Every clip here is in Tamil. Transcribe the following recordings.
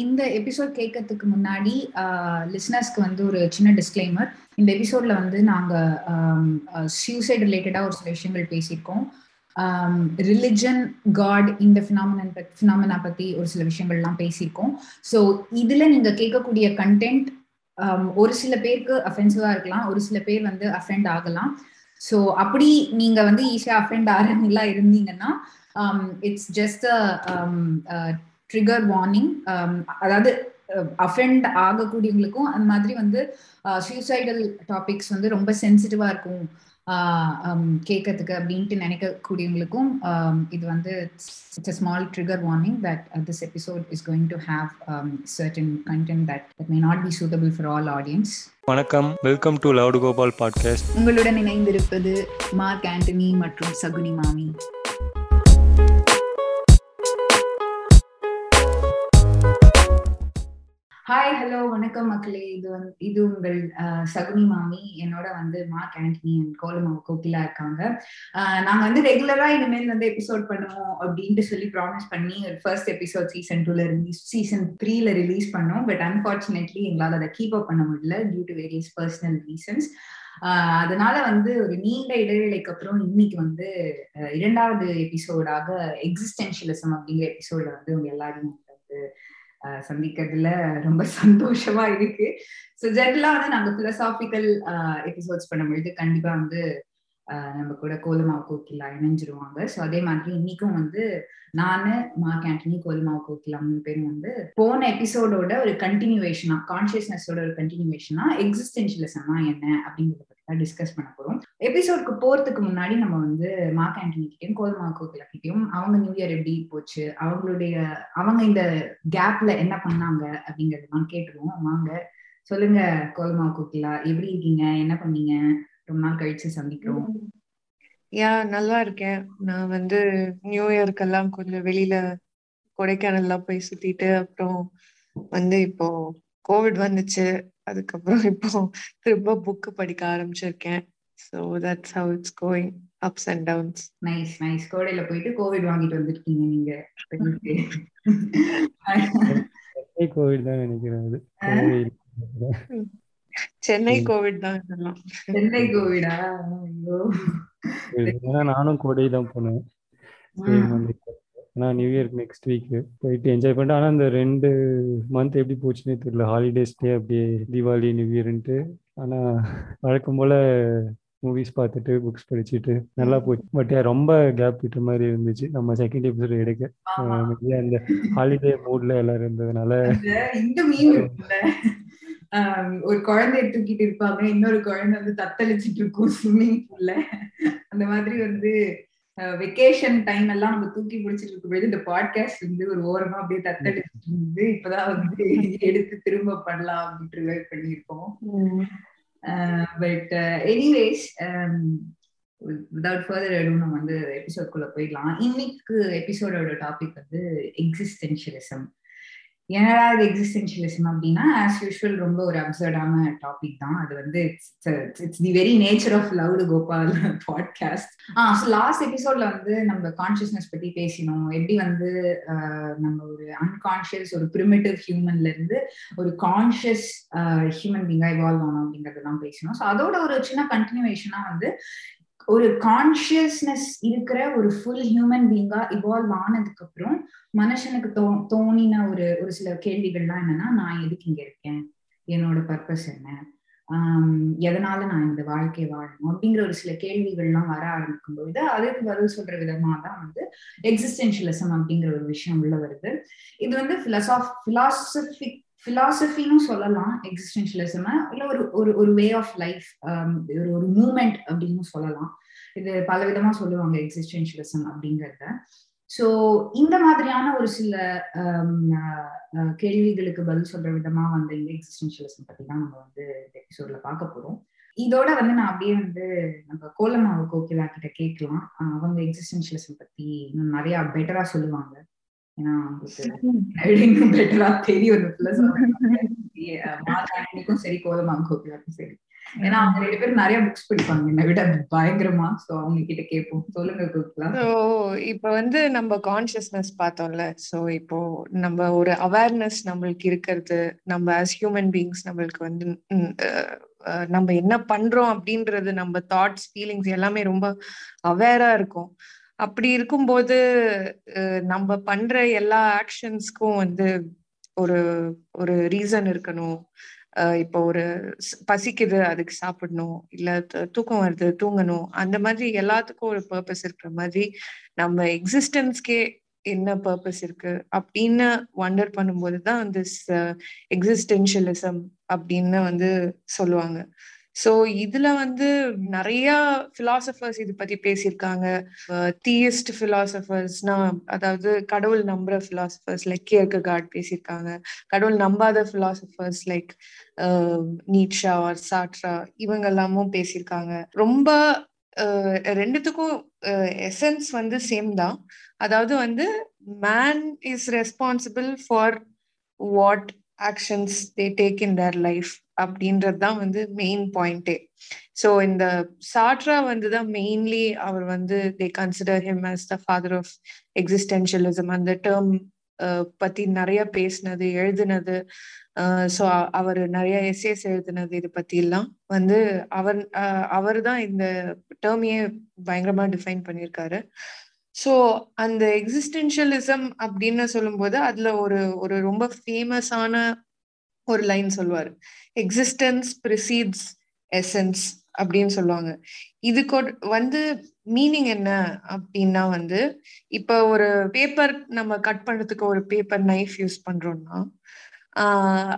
இந்த எபிசோட் கேட்கறதுக்கு முன்னாடி லிஸ்னர்ஸ்க்கு வந்து ஒரு சின்ன டிஸ்க்ளைமர் இந்த எபிசோட்ல வந்து நாங்க சூசைட் ரிலேட்டடா ஒரு சில விஷயங்கள் பேசியிருக்கோம். ரிலிஜன் காட் இந்த ஃபினாமினன் ஃபினாமினா பத்தி ஒரு சில விஷயங்கள்லாம் பேசியிருக்கோம். ஸோ இதுல நீங்க கேட்கக்கூடிய கண்டென்ட் ஒரு சில பேருக்கு அஃபென்சிவா இருக்கலாம் ஒரு சில பேர் வந்து அஃபெண்ட் ஆகலாம். ஸோ அப்படி நீங்க வந்து ஈஸியா அஃபெண்ட் ஆகிறவங்களா இருந்தீங்கன்னா இட்ஸ் ஜஸ்ட் ட்ரிகர் வார்னிங் அதாவது அஃபெண்ட் ஆகக்கூடியவங்களுக்கும் அந்த மாதிரி வந்து சூசைடல் டாபிக்ஸ் வந்து ரொம்ப சென்சிட்டிவா இருக்கும். கேட்கறதுக்கு அப்படின்ட்டு நினைக்கக்கூடியவங்களுக்கும் இது வந்து it's a small trigger warning that this episode is going to have certain content that that may not be suitable for all audience வணக்கம். Welcome to Loud Gopal podcast உங்களுடன் இணைந்திருப்பது மார்க் ஆண்டனி மற்றும் சகுனி மாமி. ஹாய் ஹலோ வணக்கம் மக்களே. இது வந்து இது உங்கள் சகுனி மாமி. என்னோட வந்து Mark Antony and Kolamaavu Kokila இருக்காங்க. நாங்க வந்து ரெகுலரா இனிமேல் வந்து எபிசோட் பண்ணுவோம் அப்படின்ட்டு சொல்லி ப்ராமிஸ் பண்ணி ஒரு ஃபர்ஸ்ட் எபிசோட் சீசன் டூல ரிலீஸ் சீசன் த்ரீல ரிலீஸ் பண்ணோம். பட் அன்பார்ச்சுனேட்லி எங்களால் அதை கீப் அப் பண்ண முடியல due to various personal reasons அதனால வந்து ஒரு நீண்ட இடைவேளைக்கு அப்புறம் இன்னைக்கு வந்து இரண்டாவது எபிசோடாக எக்ஸிஸ்டென்ஷியலிசம் அப்படிங்கிற எபிசோட வந்து உங்க எல்லாரையும் வந்து சந்திக்கிறதுல ரொம்ப சந்தோஷமா இருக்கு. ஸோ ஜென்ரலா வந்து நாங்க பிலசாபிக்கல் எபிசோட்ஸ் பண்ணும்பொழுது கண்டிப்பா வந்து நம்ம கூட கோலமாவு கோக்கிலா இணைஞ்சிருவாங்க. ஸோ அதே மாதிரி இன்னைக்கும் வந்து நானு மார்க் ஆண்டனி கோலமாவு கோக்கிலா மூணு பேரும் வந்து போன எபிசோடோட ஒரு கண்டினியூவேஷனா கான்சியஸ்னஸோட ஒரு கண்டினியூவேஷனா எக்ஸிஸ்டென்ஷியலிசமா என்ன அப்படிங்கிறத பத்தி தான் டிஸ்கஸ் பண்ண போறோம். எபிசோடுக்கு போறதுக்கு முன்னாடி நம்ம வந்து மார்க் ஆண்டனி கிட்டையும் கோலமாவு கோக்கிலா கிட்டையும் அவங்க நியூ இயர் எப்படி போச்சு அவங்களுடைய அவங்க இந்த கேப்ல என்ன பண்ணாங்க அப்படிங்கறதெல்லாம் கேட்டுருவோம். வாங்க சொல்லுங்க கோலமா கோக்கிலா எப்படி இருக்கீங்க? என்ன பண்ணீங்க? ரொம்ப நாள் கழிச்சு சந்திக்கிறோம். யா நல்லா இருக்கேன். நான் வந்து நியூ இயர்க்கெல்லாம் கொஞ்சம் வெளியில கொடைக்கானல்லாம் போய் சுத்திட்டு அப்புறம் வந்து இப்போ கோவிட் வந்துச்சு. அதுக்கப்புறம் இப்போ திரும்ப புக் படிக்க ஆரம்பிச்சிருக்கேன். So that's how it's going ups and downs nice nice கோடையில போயிட்டு கோவிட் வாங்கிட்டு வந்திருக்கீங்க நீங்க. கோவிட் தான் நினைக்கிறேன். சென்னை கோவிட் தான் இதெல்லாம். சென்னை கோவிடா? நானும் கோடை தான் போனேன். ஆனா நியூ இயர் நெக்ஸ்ட் வீக் போயிட்டு என்ஜாய் பண்ணிட்டு ஆனா அந்த ரெண்டு மந்த் எப்படி போச்சுன்னே தெரியல. ஹாலிடேஸ்டே அப்படியே தீபாவளி நியூ இயர்ன்ட்டு ஆனா வழக்கம் போல மூவிஸ் பார்த்துட்டு புக்ஸ் படிச்சுட்டு நல்லா போச்சு. பட் ரொம்ப கேப் விட்ட மாதிரி இருந்துச்சு. நம்ம செகண்ட் எபிசோட் எடுக்க. அந்த ஹாலிடே மூட்ல எல்லாரும் இருந்ததுனால ஒரு குழந்தைய தூக்கிட்டு இருப்பாங்க இன்னொரு குழந்தை வந்து தத்தளிச்சிட்டு இருக்கும் ஸ்விம்மிங் பூல்ல அந்த மாதிரி வந்து வெக்கேஷன் டைம் எல்லாம் நம்ம தூக்கி பிடிச்சிட்டு இருக்கும்போது இந்த பாட்காஸ்ட் வந்து ஒரு ஓரமா அப்படியே தத்தளிச்சிட்டு இருந்து இப்பதான் வந்து எடுத்து திரும்ப பண்ணலாம் அப்படின்ட்டு பண்ணியிருக்கோம். பட் எனிவேஸ் விதவுட் ஃபர்தர் எதுவும் நம்ம வந்து எபிசோட்குள்ள போயிடலாம். இன்னைக்கு எபிசோடோட டாபிக் வந்து எக்ஸிஸ்டென்ஷியலிசம் என்னடா இது எக்ஸிஸ்டென்ஷியலிசம் அப்படின்னா ஆஸ் யூஷுவல் ரொம்ப ஒரு அப்சர்டான டாபிக் தான். அது வந்து it's the very nature of Loud Gopal podcast ah so last எபிசோட்ல வந்து நம்ம கான்சியஸ்னஸ் பத்தி பேசினோம். எப்படி வந்து நம்ம ஒரு அன்கான்சியஸ் ஒரு பிரிமிட்டிவ் ஹியூமன்ல இருந்து ஒரு கான்சியஸ் ஹியூமன் பீங்கா இவால்வ் ஆனோம் அப்படிங்கறதெல்லாம் பேசினோம். ஸோ அதோட ஒரு சின்ன கண்டினியூவேஷனா வந்து ஒரு கான்சியஸ்னஸ் இருக்கிற ஒரு ஃபுல் ஹியூமன் பீங்கா இவால்வ் ஆனதுக்கு அப்புறம் மனுஷனுக்கு தோ தோணின ஒரு ஒரு சில கேள்விகள்லாம் என்னன்னா நான் எதுக்கு இங்க இருக்கேன்? என்னோட பர்பஸ் என்ன? ஆஹ் எதனால நான் இந்த வாழ்க்கை வாழணும்? அப்படிங்கிற ஒரு சில கேள்விகள்லாம் வர ஆரம்பிக்கும் பொழுது அதுக்கு பதில் சொல்ற விதமா தான் வந்து எக்ஸிஸ்டென்ஷியலிசம் அப்படிங்கிற ஒரு விஷயம் உள்ள வருது. இது வந்து பிலசாப் பிலாசபிக் பிலாசபின்னு சொல்லலாம் எக்ஸிஸ்டென்ஷியலிசம் இல்ல ஒரு ஒரு ஒரு வே ஆஃப் லைஃப் ஒரு ஒரு மூமெண்ட் அப்படின்னு சொல்லலாம். இது பல விதமா சொல்லுவாங்க எக்ஸிஸ்டென்ஷியலிசம் அப்படிங்கறத. ஸோ இந்த மாதிரியான ஒரு சில um, கேள்விகளுக்கு பதில் சொல்ற விதமா வந்து இந்த எக்ஸிஸ்டென்ஷியலிசம் பத்தி தான் நம்ம வந்து இந்த எபிசோட்ல பார்க்க போறோம். இதோட வந்து நான் அப்படியே வந்து நம்ம கோலமாவு கோகிலா கிட்ட கேட்கலாம். அவங்க எக்ஸிஸ்டென்ஷியலிசம் பத்தி இன்னும் நிறைய பெட்டரா சொல்லுவாங்க. ஏன்னா பெட்டரா தெரியும். சரி கோலமாவு கோகிலாக்கும் சரி. ஏன்னா அவங்க ரெண்டு பேரும் நிறைய புக்ஸ் படிப்பாங்க. என்னை விட பயங்கரமா. சோ அவங்க கிட்ட கேட்போம். சொல்லுங்க குக்லாம் ஸோ இப்போ வந்து நம்ம கான்சியஸ்னஸ் பார்த்தோம்ல. ஸோ இப்போ நம்ம ஒரு அவேர்னஸ் நம்மளுக்கு இருக்கிறது நம்ம ஆஸ் ஹியூமன் பீயிங்ஸ் நம்மளுக்கு வந்து நம்ம என்ன பண்றோம் அப்படின்றது நம்ம தாட்ஸ் ஃபீலிங்ஸ் எல்லாமே ரொம்ப அவேரா இருக்கும். அப்படி இருக்கும்போது நம்ம பண்ற எல்லா ஆக்ஷன்ஸ்க்கும் வந்து ஒரு ஒரு ரீசன் இருக்கணும். இப்போ ஒரு பசிக்குது அதுக்கு சாப்பிடணும் இல்ல தூக்கம் வருது தூங்கணும் அந்த மாதிரி எல்லாத்துக்கும் ஒரு பர்பஸ் இருக்கிற மாதிரி நம்ம எக்ஸிஸ்டன்ஸ்க்கே என்ன பர்பஸ் இருக்கு அப்படின்னு வண்டர் பண்ணும்போது தான் திஸ் எக்ஸிஸ்டென்ஷியலிசம் அப்படின்னு வந்து சொல்லுவாங்க. சோ இதுல வந்து நிறைய பிலாசபர்ஸ் இது பத்தி பேசியிருக்காங்க. தீயஸ்ட் பிலாசபர்ஸ்னா அதாவது கடவுள் நம்புற பிலாசபர்ஸ் லைக் கியர்ககார்ட் பேசியிருக்காங்க. கடவுள் நம்பாத philosophers like Nietzsche or Sartre இவங்க எல்லாமும் பேசியிருக்காங்க. ரொம்ப ரெண்டுத்துக்கும் எசன்ஸ் வந்து சேம் தான். அதாவது வந்து man is responsible for what actions they take in their life அப்படின்றது தான் வந்து மெயின் பாயிண்டே ஸோ இந்த சாட்ரா வந்து தான் மெயின்லி அவர் வந்து they consider him as the father of existentialism அந்த டேர்ம் பத்தி நிறைய பேசினது எழுதினது ஸோ அவர் நிறைய எஸ்ஏஸ் எழுதினது இதை பத்தி எல்லாம் வந்து அவர் அவர் தான் இந்த டேர்மையே பயங்கரமா டிஃபைன் பண்ணியிருக்காரு. ஸோ அந்த எக்ஸிஸ்டென்ஷியலிசம் அப்படின்னு சொல்லும்போது அதுல ஒரு ஒரு ரொம்ப ஃபேமஸான ஒரு லைன் சொல்லுவார். எக்ஸிஸ்டன்ஸ் ப்ரிசீட்ஸ் எசன்ஸ் அப்படின்னு சொல்லுவாங்க. இதுக்கு வந்து மீனிங் என்ன அப்படின்னா வந்து இப்ப ஒரு பேப்பர் நம்ம கட் பண்றதுக்கு ஒரு பேப்பர் நைஃப் யூஸ் பண்றோம்னா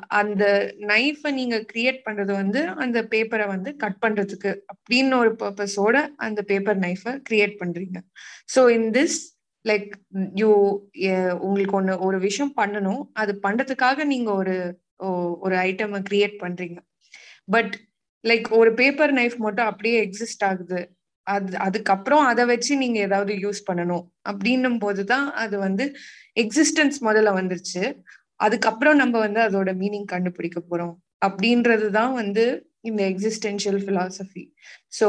அந்த நைஃபை நீங்க கிரியேட் பண்றது வந்து அந்த பேப்பரை வந்து கட் பண்றதுக்கு அப்படின்னு ஒரு பர்பஸோட அந்த பேப்பர் நைஃபை கிரியேட் பண்றீங்க. So in this like you உங்களுக்கு ஒன்று ஒரு விஷயம் பண்ணணும். அது பண்றதுக்காக நீங்க ஒரு ஓ- ஒரு ஐட்டமை கிரியேட் பண்றீங்க. பட் லைக் ஒரு பேப்பர் நைஃப் மட்டும் அப்படியே எக்ஸிஸ்ட் ஆகுது. அது அதுக்கப்புறம் அதை வச்சு நீங்க ஏதாவது யூஸ் பண்ணணும். அப்படின்னும் போதுதான் அது வந்து எக்ஸிஸ்டன்ஸ் முதல்ல வந்துருச்சு. அதுக்கப்புறம் நம்ம வந்து அதோட மீனிங் கண்டுபிடிக்க போறோம். அப்படின்றது தான் வந்து இந்த எக்ஸிஸ்டென்ஷியல் பிலாசபி ஸோ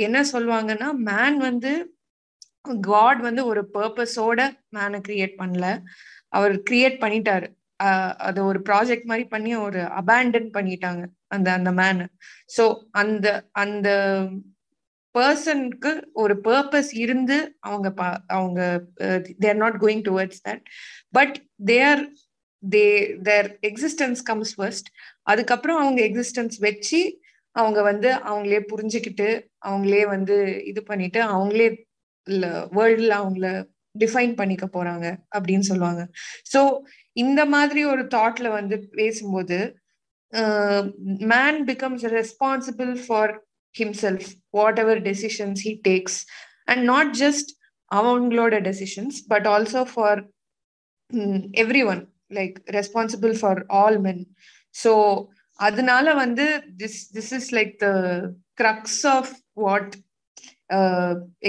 என்ன சொல்லுவாங்கன்னா மேன் வந்து காட் வந்து ஒரு பர்பஸோட மேனை கிரியேட் பண்ணல. அவர் கிரியேட் பண்ணிட்டாரு. ஆஹ் அது ஒரு ப்ராஜெக்ட் மாதிரி பண்ணி ஒரு அபேண்டன் பண்ணிட்டாங்க அந்த அந்த மேனை ஸோ அந்த அந்த பர்சனுக்கு ஒரு பர்பஸ் இருந்து அவங்க பா- அவங்க they're not going towards that but their they their existence comes first அதுக்கப்புறம் அவங்க எக்ஸிஸ்டன்ஸ் வச்சு அவங்க வந்து அவங்களே புரிஞ்சுக்கிட்டு அவங்களே வந்து இது பண்ணிட்டு அவங்களே வேர்ல்டில் அவங்கள டிஃபைன் பண்ணிக்க போறாங்க அப்படின்னு சொல்லுவாங்க. ஸோ இந்த மாதிரி ஒரு தாட்ல வந்து பேசும்போது man becomes responsible for himself whatever decisions he takes and not just அவங்களோட decisions but also for everyone like responsible for all men so அதனால வந்து this this is like the crux of what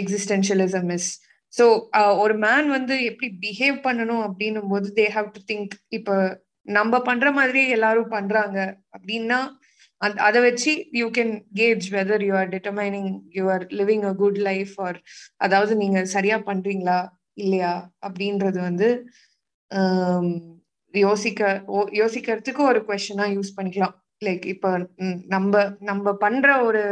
existentialism is so ஒரு மேன் வந்து எப்படி பிஹேவ் பண்ணணும் அப்படின்னும் போது தே ஹாவ் டு திங்க் இப்போ நம்ம பண்ற மாதிரியே எல்லாரும் பண்றாங்க அப்படின்னா அந்த அதை வச்சு you can gauge whether you are determining you are living a good life or அதாவது நீங்க சரியா பண்றீங்களா இல்லையா அப்படின்றது வந்து ஆஹ் யோசிக்க ஓ- யோசிக்கிறதுக்கு ஒரு கொஸ்டினா யூஸ் பண்ணிக்கலாம். லைக் இப்ப நம்ம நம்ம பண்ற ஒரு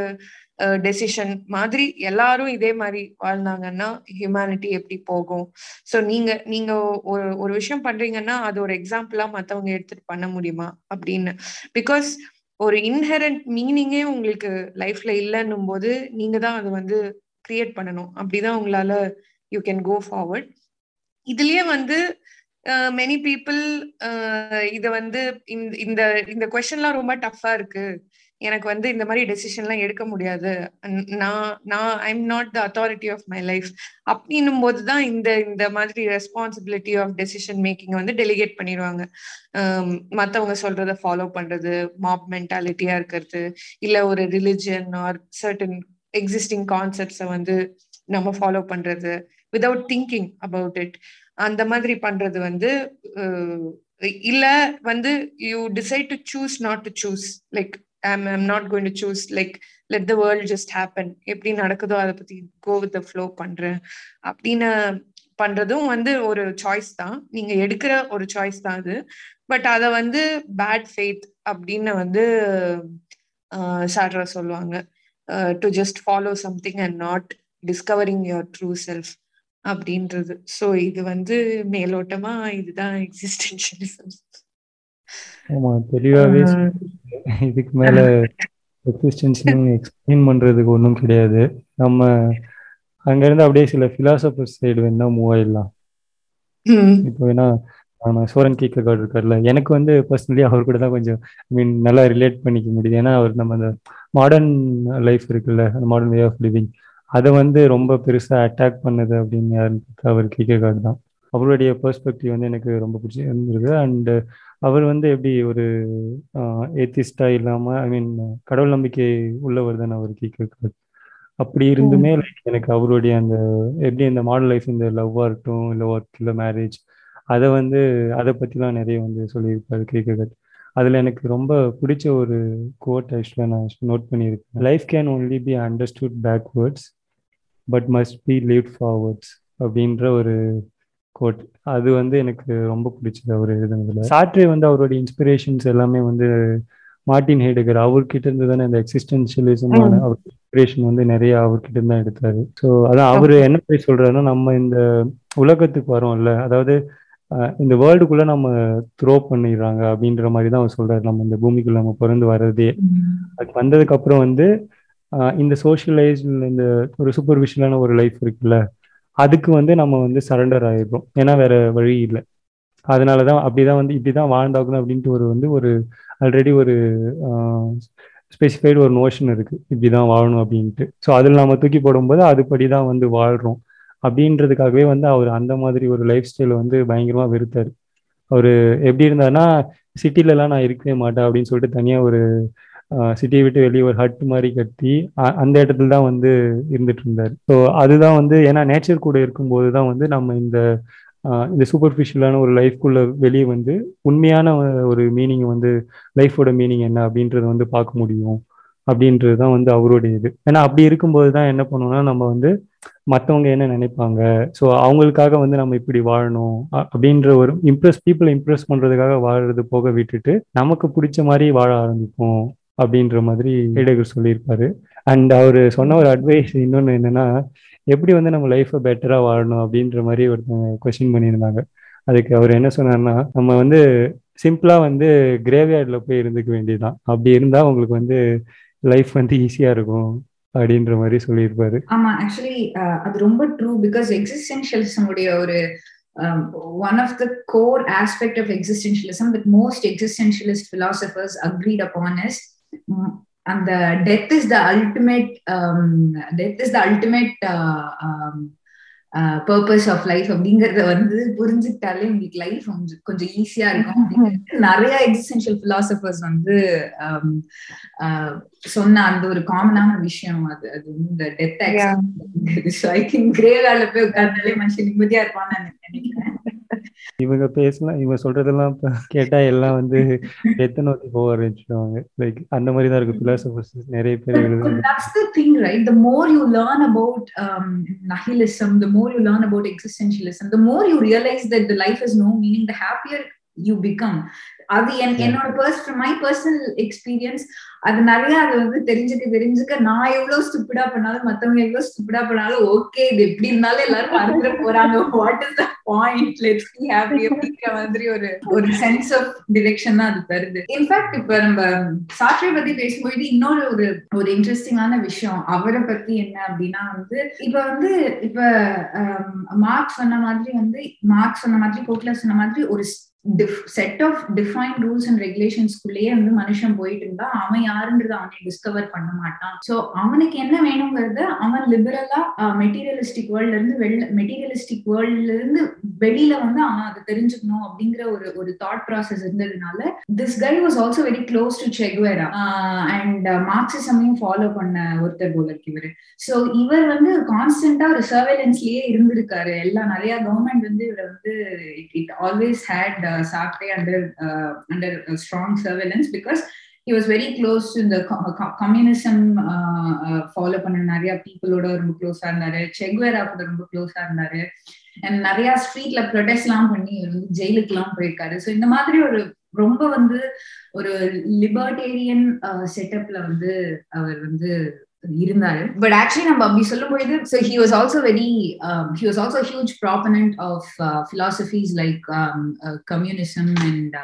டெசிஷன் மாதிரி எல்லாரும் இதே மாதிரி வாழ்ந்தாங்கன்னா ஹியூமனிட்டி எப்படி போகும்? ஸோ நீங்க நீங்க ஒரு ஒரு விஷயம் பண்றீங்கன்னா அது ஒரு எக்ஸாம்பிளா மத்தவங்க எடுத்துட்டு பண்ண முடியுமா? அப்படின்னு. பிகாஸ் ஒரு இன்ஹெரண்ட் மீனிங்கே உங்களுக்கு லைஃப்ல இல்லைன்னும் போது நீங்க தான் அது வந்து கிரியேட் பண்ணணும். அப்படிதான் உங்களால யூ கேன் கோ ஃபார்வர்ட் இதுலயே வந்து மெனி பீப்புள் இத வந்து இந்த- இந்த இந்த கொஸ்டின்லாம் ரொம்ப டஃப்பா இருக்கு. எனக்கு வந்து இந்த மாதிரி டெசிஷன்லாம் எடுக்க முடியாது. நான் நான் I am not the authority of my life அப்படின்னும் போது தான் இந்த இந்த மாதிரி ரெஸ்பான்சிபிலிட்டி ஆஃப் டெசிஷன் மேக்கிங் வந்து டெலிகேட் பண்ணிடுவாங்க. மற்றவங்க சொல்றத ஃபாலோ பண்றது மாப் மென்டாலிட்டியா இருக்கிறது இல்ல ஒரு ரிலிஜியன் ஆர் சர்டன் எக்ஸிஸ்டிங் கான்செப்ட்ஸை வந்து நம்ம ஃபாலோ பண்றது விதவுட் திங்கிங் அபவுட் இட் அந்த மாதிரி பண்றது வந்து இல்ல வந்து you decide to choose not to choose like I'm I'm not going to choose like let the world just happen எப்படி நடக்குதோ அதை பத்தி கோ வித் ஃப்ளோ பண்றேன். அப்படின்னு பண்றதும் வந்து ஒரு சாய்ஸ் தான். நீங்க எடுக்கிற ஒரு சாய்ஸ் தான் அது. பட் அதை வந்து பேட் ஃபெய்த் அப்படின்னு வந்து சாட்ரா சொல்லுவாங்க. To just follow something and not discovering your true self அப்படின்றது. ஸோ இது வந்து மேலோட்டமா இதுதான் எக்ஸிஸ்டென்ஷியலிசம் ஆமா தெளிவாவே இதுக்கு மேல எக்ஸிஸ்டென்ஷியல் எக்ஸ்பிளைன் பண்றதுக்கு ஒன்றும் கிடையாது. நம்ம அங்க இருந்து அப்படியே சில பிலாசபர் சைடு வேணா மூவ் ஆயிடலாம். இப்போ வேணா சோரன் கீக்கர்கார்டு இருக்கார்ல. எனக்கு வந்து பர்சனலி அவர் கூட தான் கொஞ்சம் ஐ மீன் நல்லா ரிலேட் பண்ணிக்க முடியுது. ஏன்னா அவர் நம்ம அந்த மாடர்ன் லைஃப் இருக்குல்ல அந்த மாடர்ன் வே ஆஃப் லிவிங் அதை வந்து ரொம்ப பெருசா அட்டாக் பண்ணது அப்படின்னு யாருன்னு அவர் கீக்கர்கார்டு தான். அவருடைய பெர்ஸ்பெக்டிவ் வந்து எனக்கு ரொம்ப பிடிச்சி இருந்தது அண்ட் அவர் வந்து எப்படி ஒரு ஏத்திஸ்டா இல்லாம ஐ மீன் கடவுள் நம்பிக்கை உள்ளவர் தானே அவர் கீக்கர்கார்டு அப்படி இருந்துமே லைக் எனக்கு அவருடைய அந்த எப்படி இந்த மாடல் லைஃப் இந்த லவ்வாக இருக்கட்டும் இல்லை ஒர்க் இல்லை மேரேஜ் அதை வந்து அதை பற்றிலாம் நிறைய வந்து சொல்லியிருப்பாரு கேட்கறது அதில் எனக்கு ரொம்ப பிடிச்ச ஒரு கோட் ஆக்சுவலாக நான் நோட் பண்ணியிருக்கேன். Life can only be understood backwards but must be lived forwards அப்படின்ற ஒரு கோட் அது வந்து எனக்கு ரொம்ப பிடிச்சது அவர் எழுதுனதுல. சாட்ரே வந்து அவருடைய இன்ஸ்பிரேஷன்ஸ் எல்லாமே வந்து மார்டின் ஹேடுகர் அவர்கிட்ட இருந்து தானே இந்த எக்ஸிஸ்டன்ஷியலிசமான அவர் இன்ஸ்பிரேஷன் வந்து நிறைய அவர்கிட்ட இருந்து தான் எடுத்தாரு. ஸோ அதான் அவர் என்ன போய் சொல்றாருன்னா நம்ம இந்த உலகத்துக்கு வரோம்ல அதாவது இந்த வேர்ல்டுக்குள்ள நம்ம த்ரோ பண்ணிடுறாங்க அப்படின்ற மாதிரி தான் அவர் சொல்றாரு. நம்ம இந்த பூமிக்குள்ள நம்ம பிறந்து வர்றதே. அது வந்ததுக்கு அப்புறம் வந்து இந்த சோஷியலைஸ் இந்த ஒரு சூப்பர்விஷனான ஒரு லைஃப் இருக்குல்ல அதுக்கு வந்து நம்ம வந்து சரண்டர் ஆயிடுறோம். ஏன்னா வேற வழி இல்லை. அதனாலதான் அப்படிதான் வந்து இப்படிதான் வாழ்ந்தாகணும் அப்படின்ட்டு ஒரு வந்து ஒரு ஆல்ரெடி ஒரு ஸ்பெசிஃபைடு ஒரு நோஷன் இருக்கு. இப்படிதான் வாழணும் அப்படின்ட்டு. ஸோ அதில் நம்ம தூக்கி போடும்போது அதுபடி தான் வந்து வாழ்றோம். அப்படின்றதுக்காகவே வந்து அவர் அந்த மாதிரி ஒரு லைஃப் ஸ்டைலை வந்து பயங்கரமா வெறுத்தாரு. அவர் எப்படி இருந்தாருன்னா சிட்டிலலாம் நான் இருக்கவே மாட்டேன் அப்படின்னு சொல்லிட்டு தனியாக ஒரு சிட்டியை விட்டு வெளியே ஒரு ஹட் மாதிரி கட்டி அந்த இடத்துல தான் வந்து இருந்துட்டு இருந்தார். ஸோ அதுதான் வந்து ஏன்னா நேச்சர் கூட இருக்கும்போது தான் வந்து நம்ம இந்த இந்த சூப்பர்ஃபிஷியலான ஒரு லைஃப்குள்ள வெளியே வந்து உண்மையான ஒரு மீனிங் வந்து லைஃபோட மீனிங் என்ன அப்படின்றத வந்து பார்க்க முடியும். அப்படின்றது தான் வந்து அவருடைய இது. ஏன்னா அப்படி இருக்கும்போது தான் என்ன பண்ணோம்னா நம்ம வந்து மற்றவங்க என்ன நினைப்பாங்க? ஸோ அவங்களுக்காக வந்து நம்ம இப்படி வாழணும். அப்படின்ற ஒரு இம்ப்ரெஸ் பீப்புளை இம்ப்ரெஸ் பண்ணுறதுக்காக வாழறது போக விட்டுட்டு நமக்கு பிடிச்ச மாதிரி வாழ ஆரம்பிப்போம். அப்படின்ற மாதிரி ஹேடகர் சொல்லியிருப்பாரு. அண்ட் அவர் சொன்ன ஒரு அட்வைஸ் இன்னொன்று என்னன்னா எப்படி வந்து நம்ம லைஃப்பை பெட்டராக வாழணும் அப்படின்ற மாதிரி ஒருத்தவங்க கொஸ்டின் பண்ணியிருந்தாங்க. அதுக்கு அவர் என்ன சொன்னார்னா நம்ம வந்து சிம்பிளா வந்து கிரேவ்யார்டில் போய் இருந்துக்க வேண்டியதுதான். அப்படி இருந்தா உங்களுக்கு வந்து லைஃப் வந்து ஈஸியா இருக்கும் அப்படின்ற மாதிரி சொல்லியிருப்பாரு. ஆமா ஆக்சுவலி அது ரொம்ப ட்ரூ பிகாஸ் எக்ஸிஸ்டென்ஷியலிசம் உடைய ஒரு one of the core aspect of existentialism with most existentialist philosophers agreed upon is அந்த death is the ultimate death is the ultimate purpose of life அப்படிங்கறத வந்து புரிஞ்சுக்கிட்டாலே உங்களுக்கு லைஃப் கொஞ்சம் ஈஸியா இருக்கும் நிறைய எக்ஸிஸ்டென்ஷியல் பிலாசபர்ஸ் வந்து சொன்ன அந்த ஒரு காமனான விஷயம் அது அது வந்து இந்த டெத் ஐ திங்க் கிரேவால போய் உட்கார்ந்தாலே மனுஷன் நிம்மதியா இருப்பான்னு நினைக்கிறேன். இவங்க பேசலாம் இவங்க சொல்றதெல்லாம் கேட்டா எல்லாம் வந்து எத்த நோக்கி போக ஆரம்பிச்சிடுவாங்க லைக் அந்த மாதிரி தான் இருக்கு பிலாசபர்ஸ் நிறைய பேர் that's the thing right the more you learn about um, nihilism the more you learn about existentialism the more you realize that the life has no meaning the happier you become அது என் என்னோட பர்ஸ் மை பர்சனல் எக்ஸ்பீரியன்ஸ் அது நிறைய அது வந்து தெரிஞ்சுக்க தெரிஞ்சுக்க நான் எவ்வளவு ஸ்டூப்பிடா பண்ணாலும் மத்தவங்க எவ்வளவு ஸ்டூப்பிடா பண்ணாலும் ஓகே இது எப்படி இருந்தாலும் எல்லாரும் மறந்துட போறாங்க. What is the point let's be happy அப்படிங்கிற மாதிரி ஒரு ஒரு சென்ஸ் ஆஃப் டிரெக்ஷன் தான் அது தருது. இன்ஃபேக்ட் இப்ப நம்ம சாட்சியை பத்தி பேசும்போது இன்னொரு ஒரு ஒரு இன்ட்ரெஸ்டிங்கான விஷயம். அவரை பத்தி என்ன அப்படின்னா வந்து இப்ப வந்து இப்ப மார்க் சொன்ன மாதிரி வந்து மார்க் சொன்ன மாதிரி கோட்ல சொன்ன மாதிரி ஒரு set of define rules and ரெகுலேஷன்ஸ்குள்ளேயே வந்து மனுஷன் போயிட்டு இருந்தா அவன் யாருன்றத அவனை டிஸ்கவர் பண்ண மாட்டான். சோ அவனுக்கு என்ன வேணுங்கிறத அவன் லிபரலா மெட்டீரியலிஸ்டிக் வேர்ல்ட்ல இருந்து வெளில மெட்டீரியலிஸ்டிக் வேர்ல்ட்ல இருந்து வெளியில வந்து அவன் அதை தெரிஞ்சுக்கணும் அப்படிங்கிற ஒரு ஒரு தாட் ப்ராசஸ் இருந்ததுனால this guy was also very close to Che Guevara and மார்க்சிசமையும் follow பண்ண ஒருத்தர் போல இவர். சோ இவர் வந்து கான்ஸ்டன்டா ஒரு சர்வேலன்ஸ்லயே இருந்திருக்காரு. எல்லாம் நிறைய கவர்மெண்ட் வந்து இவரை வந்து it always had Sartre under uh, under strong surveillance because he was very close இந்த கம்யூனிசம் ஃபாலோ பண்ண நிறைய பீப்புளோட ரொம்ப க்ளோஸா இருந்தாரு. செக்வேரா கூட ரொம்ப க்ளோஸா இருந்தாரு. அண்ட் நிறைய ஸ்ட்ரீட்ல ப்ரொடெஸ்ட் எல்லாம் பண்ணி இவர் வந்து ஜெயிலுக்கு எல்லாம் போயிருக்காரு. ஸோ இந்த மாதிரி ஒரு ரொம்ப வந்து ஒரு லிபர்டேரியன் செட்டப்ல uh, வந்து அவர் வந்து இருந்தாரு பட் ஆக்சுவலி நம்ம அப்படி சொல்லும் பொழுது so he was also very he was also huge proponent of philosophies like communism and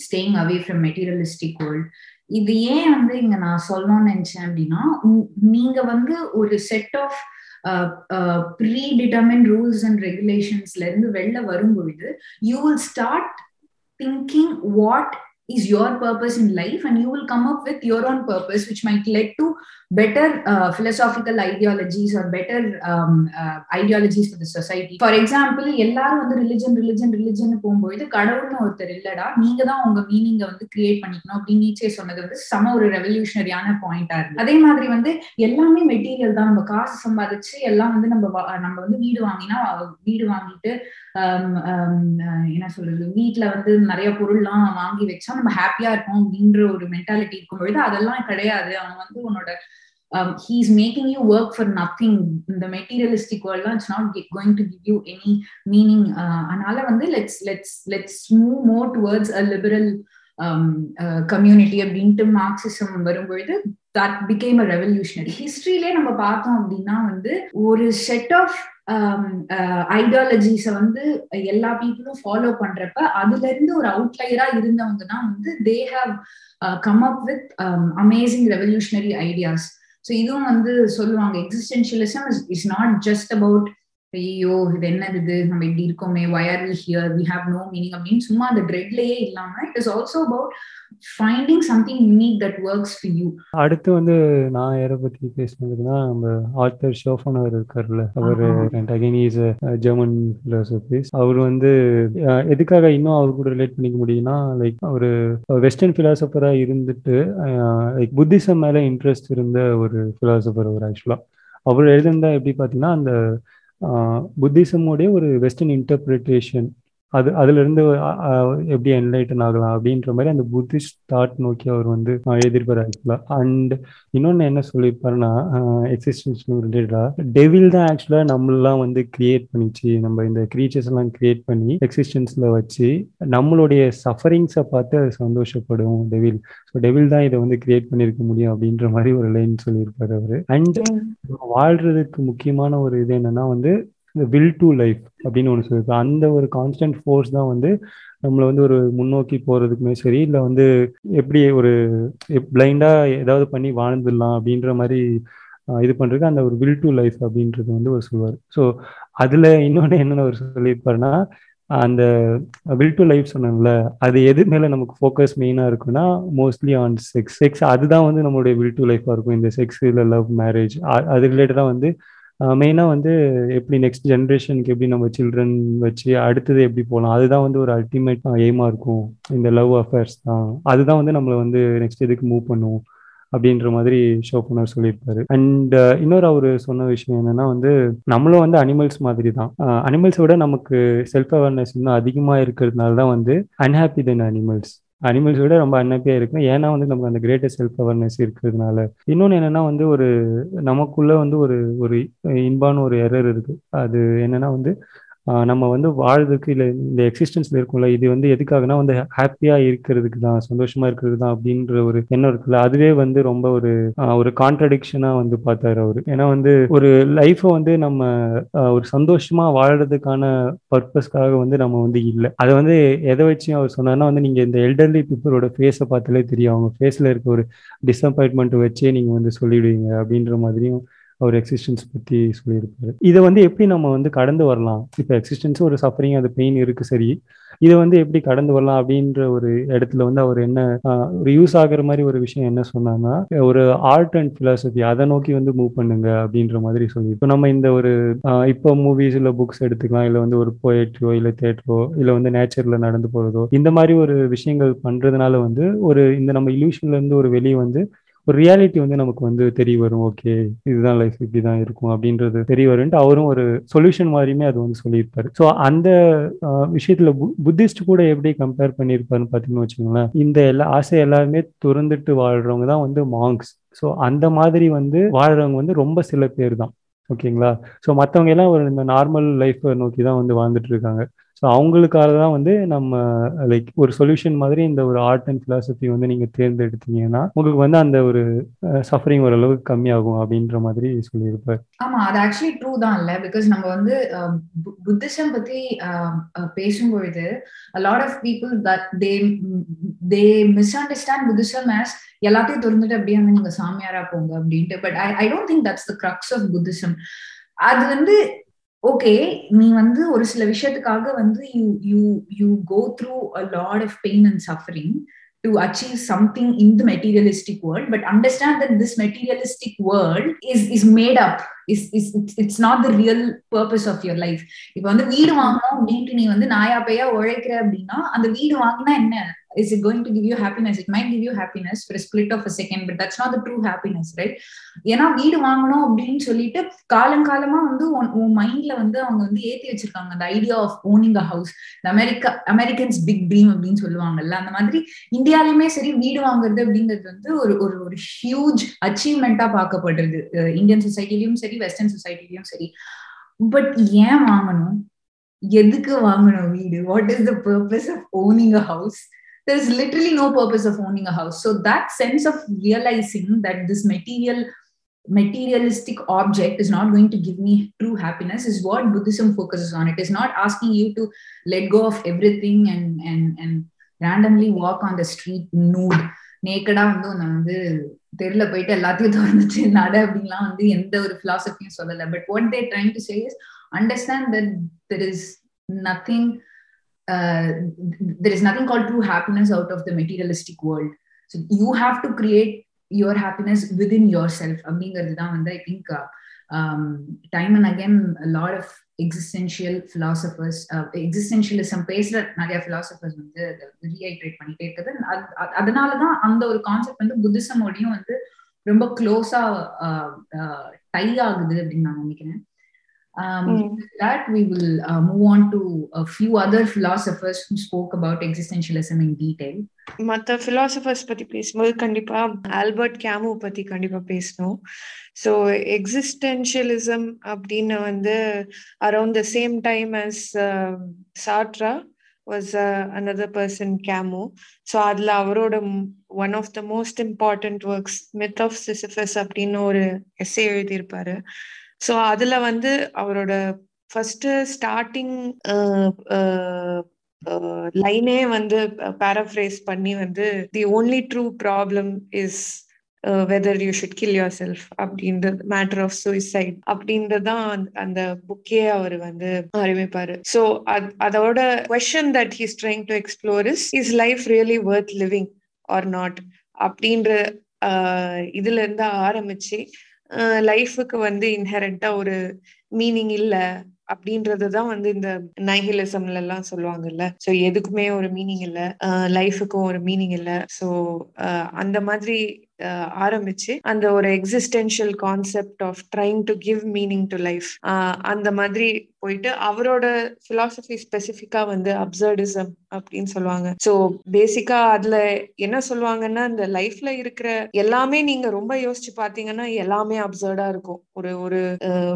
staying away from materialistic world இது ஏன் வந்து இங்க நான் சொல்லணும்னு நினைச்சேன் அப்படின்னா நீங்க வந்து ஒரு set of predetermined rules and ரெகுலேஷன்ஸ்ல இருந்து வெளில வரும்பொழுது you will start thinking what is your purpose in life and you will come up with your own purpose which might lead to better uh, philosophical ideologies or better um, uh, ideologies for the society. For example எல்லாரும் வந்து ரிலிஜன் ரிலிஜன் ரிலிஜன் போகும்போது கடவுள்னு ஒருத்தர் இல்லடா நீங்க தான் உங்க மீனிங்க வந்து கிரியேட் பண்ணிக்கணும் அப்படின்னு நீச்சே சொன்னது வந்து சம ஒரு ரெவல்யூஷனரியான பாயிண்டா இருக்கு அதே மாதிரி வந்து எல்லாமே மெட்டீரியல் தான். நம்ம காசு சம்பாதிச்சு எல்லாம் வந்து நம்ம நம்ம வந்து வீடு வாங்கினா வீடு வாங்கிட்டு um, um, uh, என்ன சொல்றது வீட்டுல வந்து நிறைய பொருள்லாம் வாங்கி வச்சா நம்ம ஹாப்பியா இருப்போம் அப்படின்ற ஒரு மென்டாலிட்டி இருக்கும் பொழுது அதெல்லாம் கிடையாது. அவன் வந்து உன்னோட um, he's making you work for nothing. In the materialistic world it's not get, going to give you any meaning. Uh, அதனால வந்து let's let's let's move more towards a liberal um, uh, community அப்படின்ட்டு மார்க்சிசம் வரும்பொழுது தட் பிகேம் அ ரெவல்யூஷனரி ஹிஸ்டரியிலே நம்ம பார்த்தோம் அப்படின்னா வந்து ஒரு செட் ஆஃப் ஐடியாலஜிஸை வந்து எல்லா பீப்புளும் ஃபாலோ பண்றப்ப அதுல இருந்து ஒரு அவுட்லையரா இருந்தவங்க தான் வந்து they have come up with amazing revolutionary ideas so இதுவும் வந்து சொல்லுவாங்க existentialism is not just about ஐயோ இது என்னது? இது நம்ம இப்படி இருக்கோமே why are we here we have no meaning அப்படின்னு சும்மா அந்த ட்ரெட்லயே இல்லாம it is also about finding something unique that works for you அடுத்து வந்து நான் யாரை பத்தி பேசினதுன்னா நம்ம ஆர்த்தர் ஷோஃபனர் இருக்கார்ல அவர் அகைன் இஸ் ஜெர்மன் பிலாசபிஸ் அவர் வந்து எதுக்காக இன்னும் அவர் கூட ரிலேட் பண்ணிக்க முடியும்னா லைக் ஒரு வெஸ்டர்ன் பிலாசபரா இருந்துட்டு லைக் புத்திசம் மேல இன்ட்ரெஸ்ட் இருந்த ஒரு பிலாசபர் அவர் ஆக்சுவலா அவர் எழுதிருந்தா எப்படி பார்த்தீங்கன்னா அந்த புத்திசமோடைய ஒரு வெஸ்டர்ன் இன்டர்பிரிட்டேஷன் அது அதுல இருந்து எப்படி என்லைட்டன் ஆகலாம் அப்படின்ற மாதிரி அந்த புத்திஸ்ட் தாட் நோக்கி அவர் வந்து எழுதியிருப்பார் ஆக்சுவலா அண்ட் இன்னொன்னு என்ன சொல்லியிருப்பாருன்னா எக்ஸிஸ்டன்ஷன் ரிலேட்டடா டெவில் தான் ஆக்சுவலா நம்மளாம் வந்து கிரியேட் பண்ணிச்சு. நம்ம இந்த கிரீச்சர்ஸ் எல்லாம் கிரியேட் பண்ணி எக்ஸிஸ்டன்ஸ்ல வச்சு நம்மளுடைய சஃபரிங்ஸை பார்த்து அது சந்தோஷப்படும் டெவில் ஸோ டெவில் தான் இதை வந்து கிரியேட் பண்ணியிருக்க முடியும் அப்படின்ற மாதிரி ஒரு லைன் சொல்லியிருப்பாரு அவரு. அண்ட் வாழ்றதுக்கு முக்கியமான ஒரு இது என்னன்னா வந்து இந்த வில் டு லைஃப் அப்படின்னு ஒன்று சொல்லியிருக்கு அந்த ஒரு கான்ஸ்டன்ட் ஃபோர்ஸ் தான் வந்து நம்மளை வந்து ஒரு முன்னோக்கி போகிறதுக்குமே சரி இல்லை வந்து எப்படி ஒரு பிளைண்டாக ஏதாவது பண்ணி வாழ்ந்துடலாம் அப்படின்ற மாதிரி இது பண்ணுறதுக்கு அந்த ஒரு வில் டு லைஃப் அப்படின்றது வந்து ஒரு சொல்லுவார். ஸோ அதில் இன்னொன்று என்னென்ன ஒரு சொல்லியிருப்பாருன்னா அந்த வில் டு லைஃப் சொன்னோம்ல அது எது மேலே நமக்கு ஃபோக்கஸ் மெயினாக இருக்குன்னா மோஸ்ட்லி ஆன் செக்ஸ் செக்ஸ் அதுதான் வந்து நம்மளுடைய வில் டு லைஃபாக இருக்கும். இந்த செக்ஸ் இல்லை லவ் மேரேஜ் அது ரிலேட்டடாக வந்து மெயினாக வந்து எப்படி நெக்ஸ்ட் ஜென்ரேஷனுக்கு எப்படி நம்ம சில்ட்ரன் வச்சு அடுத்தது எப்படி போகலாம் அதுதான் வந்து ஒரு அல்டிமேட் எய்மாக இருக்கும். இந்த லவ் அஃபேர்ஸ் தான். அதுதான் வந்து நம்மளை வந்து நெக்ஸ்ட் இதுக்கு மூவ் பண்ணுவோம் அப்படின்ற மாதிரி ஷோபனர் சொல்லியிருப்பாரு. அண்ட் இன்னொரு அவர் சொன்ன விஷயம் என்னன்னா வந்து நம்மளும் வந்து அனிமல்ஸ் மாதிரி தான். அனிமல்ஸோட நமக்கு செல்ஃப் அவேர்னஸ் இன்னும் அதிகமாக இருக்கிறதுனால தான் வந்து அன்ஹாப்பி தென் அனிமல்ஸ் அனிமல்ஸ் விட ரொம்ப அன்னப்பியாக இருக்கும் ஏன்னா வந்து நமக்கு அந்த கிரேட்டஸ்ட் செல்ஃப் அவேர்னஸ் இருக்கிறதுனால. இன்னொன்று என்னன்னா வந்து ஒரு நமக்குள்ள வந்து ஒரு ஒரு இன்பான ஒரு எரர் இருக்கு. அது என்னன்னா வந்து நம்ம வந்து வாழ்றதுக்கு இல்லை இந்த எக்ஸிஸ்டன்ஸ்ல இருக்கும்ல இது வந்து எதுக்காகனா வந்து ஹாப்பியா இருக்கிறதுக்கு தான் சந்தோஷமா இருக்கிறது தான் அப்படின்ற ஒரு எண்ணம் இருக்குல்ல அதுவே வந்து ரொம்ப ஒரு ஒரு கான்ட்ரடிக்ஷனா வந்து பார்த்தாரு அவரு. ஏன்னா வந்து ஒரு லைஃப்பை வந்து நம்ம ஒரு சந்தோஷமா வாழறதுக்கான பர்பஸ்க்காக வந்து நம்ம வந்து இல்லை. அதை வந்து எதை வச்சு அவர் சொன்னார்னா வந்து நீங்க இந்த எல்டர்லி பீப்புளோட ஃபேஸை பார்த்தாலே தெரியும். அவங்க ஃபேஸ்ல இருக்க ஒரு டிசப்பாயின்மெண்ட் வச்சே நீங்க வந்து சொல்லிடுவீங்க அப்படின்ற மாதிரியும் அவர் எக்ஸிஸ்டன்ஸ் பற்றி சொல்லியிருப்பாரு. இதை வந்து எப்படி நம்ம வந்து கடந்து வரலாம்? இப்போ எக்ஸிஸ்டன்ஸ் ஒரு சஃபரிங் அது பெயின் இருக்கு சரி. இதை வந்து எப்படி கடந்து வரலாம் அப்படின்ற ஒரு இடத்துல வந்து அவர் என்ன ஒரு யூஸ் ஆகுற மாதிரி ஒரு விஷயம் என்ன சொன்னாங்கன்னா ஒரு ஆர்ட் அண்ட் பிலாசபி அதை நோக்கி வந்து மூவ் பண்ணுங்க அப்படின்ற மாதிரி சொல்லி. இப்போ நம்ம இந்த ஒரு இப்போ மூவிஸ் இல்லை புக்ஸ் எடுத்துக்கலாம் இல்லை வந்து ஒரு போயட்ரியோ இல்லை தேட்டரோ இல்லை வந்து நேச்சர்ல நடந்து போறதோ இந்த மாதிரி ஒரு விஷயங்கள் பண்றதுனால வந்து ஒரு இந்த நம்ம இல்யூஷன்ல இருந்து ஒரு வெளியே வந்து ஒரு ரியாலிட்டி வந்து நமக்கு வந்து தெரிய வரும். ஓகே இதுதான் லைஃப் இப்படி தான் இருக்கும் அப்படின்றது தெரிய வரும்ட்டு அவரும் ஒரு சொல்யூஷன் மாதிரியுமே அது வந்து சொல்லியிருப்பாரு. ஸோ அந்த விஷயத்துல புத்திஸ்ட் கூட எப்படி கம்பேர் பண்ணியிருப்பாருன்னு பார்த்தீங்கன்னு வச்சுக்கோங்களேன். இந்த எல்லா ஆசை எல்லாருமே துறந்துட்டு வாழ்றவங்க தான் வந்து மாங்க்ஸ் ஸோ அந்த மாதிரி வந்து வாழ்றவங்க வந்து ரொம்ப சில பேர் தான். ஓகேங்களா ஸோ மற்றவங்க எல்லாம் ஒரு இந்த நார்மல் லைஃப்பை நோக்கி தான் வந்து வாழ்ந்துட்டு இருக்காங்க. ஸோ அவங்களுக்காக தான் வந்து நம்ம லைக் ஒரு சொல்யூஷன் மாதிரி இந்த ஒரு ஆர்ட் அண்ட் ஃபிலாசபி வந்து நீங்கள் தேர்ந்தெடுத்தீங்கன்னா உங்களுக்கு வந்து அந்த ஒரு சஃபரிங் ஓரளவுக்கு கம்மியாகும் அப்படின்ற மாதிரி சொல்லியிருப்பார். ஆமா அது ஆக்சுவலி ட்ரூ தான் இல்ல. பிகாஸ் நம்ம வந்து புத்திசம் பத்தி பேசும்பொழுது lot of people that they they misunderstand Buddhism as எல்லாத்தையும் திறந்துட்டு அப்படியே வந்து நீங்க சாமியாரா போங்க அப்படின்ட்டு. But I I don't think that's the crux of Buddhism. அது வந்து ஓகே நீ வந்து ஒரு சில விஷயத்துக்காக வந்து you you you go through a lot of pain and suffering to achieve something in the materialistic world but understand that this materialistic world is is made up is is it's it's not the real purpose of your life இப்போ வந்து வீடு வாங்கணும் அப்படின்ட்டு நீ வந்து நாயா பையா உழைக்கிற அப்படின்னா அந்த வீடு வாங்கினா என்ன is it going to give you happiness? It might give you happiness for a split of a second but that's not the true happiness right? ஏன்னா வீடு வாங்கணும் அப்படின்னு சொல்லிட்டு காலங்காலமா வந்து உன் மைண்ட்ல வந்து அவங்க வந்து ஏத்தி வச்சிருக்காங்க. அந்த idea of owning a house America Americans big dream அப்படின்னு சொல்லுவாங்கல்ல. அந்த மாதிரி இந்தியாலயுமே சரி வீடு வாங்குறது அப்படிங்கிறது வந்து ஒரு ஒரு ஒரு ஹியூஜ் அச்சீவ்மெண்டா பார்க்கப்படுறது இந்தியன் சொசைட்டிலயும் சரி வெஸ்டர்ன் சொசைட்டிலயும் சரி. பட் ஏன் வாங்கணும்? எதுக்கு வாங்கணும் வீடு? What is the purpose of owning a house there is literally no purpose of owning a house so that sense of realizing that this material materialistic object is not going to give me true happiness is what buddhism focuses on it is not asking you to let go of everything and and and randomly walk on the street nude நேக்கடா வந்து உன்னை வந்து தெருல போயிட்டு எல்லாத்தையும் திறந்துச்சு நட அப்படின்லாம் வந்து எந்த ஒரு பிலாசபியும் சொல்லல but what they trying to say is understand that there is nothing uh, there is nothing called true happiness out of the materialistic world. So you have to create your happiness within yourself. I think uh, um, time and again, a lot of existential philosophers, uh, existentialism பேசுற நிறைய philosophers வந்து ரீஐட்ரேட் பண்ணிட்டே இருக்குது அதனாலதான் அந்த ஒரு கான்செப்ட் வந்து புத்திசமோடையும் வந்து ரொம்ப க்ளோஸா டை ஆகுது அப்படின்னு நான் நினைக்கிறேன் Um, mm. that we will uh, move on to a few other philosophers who spoke about existentialism in detail. மற்ற philosophers பத்தி பேசும்போது கண்டிப்பா ஆல்பர்ட் கேமு பத்தி கண்டிப்பா பேசணும் ஸோ எக்ஸிஸ்டென்ஷியலிசம் அப்படின்னு வந்து around the same time as Sartre was another person Camus so அதில் அவரோட one of the most important works Myth of Sisyphus அப்படின்னு ஒரு எஸ்ஏ எழுதியிருப்பாரு ஸோ அதுல வந்து அவரோட ஃபர்ஸ்ட் ஸ்டார்டிங் லைனே வந்து பேராஃப்ரேஸ் பண்ணி வந்து the only true problem is whether you should kill yourself அப்படின்றது மேட்டர் ஆஃப் சூசைட் அப்படின்றதான் அந்த புக்கே அவர் வந்து ஆரம்பிப்பாரு ஸோ அதோட question that he's trying to explore is is life really worth living or not அப்படின்ற இதுல இருந்து ஆரம்பிச்சு லைஃபுக்கு வந்து இன்ஹெரண்டா ஒரு மீனிங் இல்ல அப்படின்றதுதான் வந்து இந்த நைஹிலிசம்ல எல்லாம் சொல்லுவாங்கல்ல. சோ எதுக்குமே ஒரு மீனிங் இல்ல. லைஃபுக்கும் ஒரு மீனிங் இல்ல. சோ அந்த மாதிரி ஆரம்பிச்சு அந்த ஒரு existential concept of trying to give meaning to life அந்த மாதிரி போயிட்டு அவரோட பிலாசபி ஸ்பெசிஃபிக்கா வந்து அப்சர்டிசம் அப்படின்னு சொல்லுவாங்க. ஸோ பேசிக்கா அதுல என்ன சொல்லுவாங்கன்னா இந்த லைஃப்ல இருக்கிற எல்லாமே நீங்க ரொம்ப யோசிச்சு பாத்தீங்கன்னா எல்லாமே அப்சர்டா இருக்கும். ஒரு ஒரு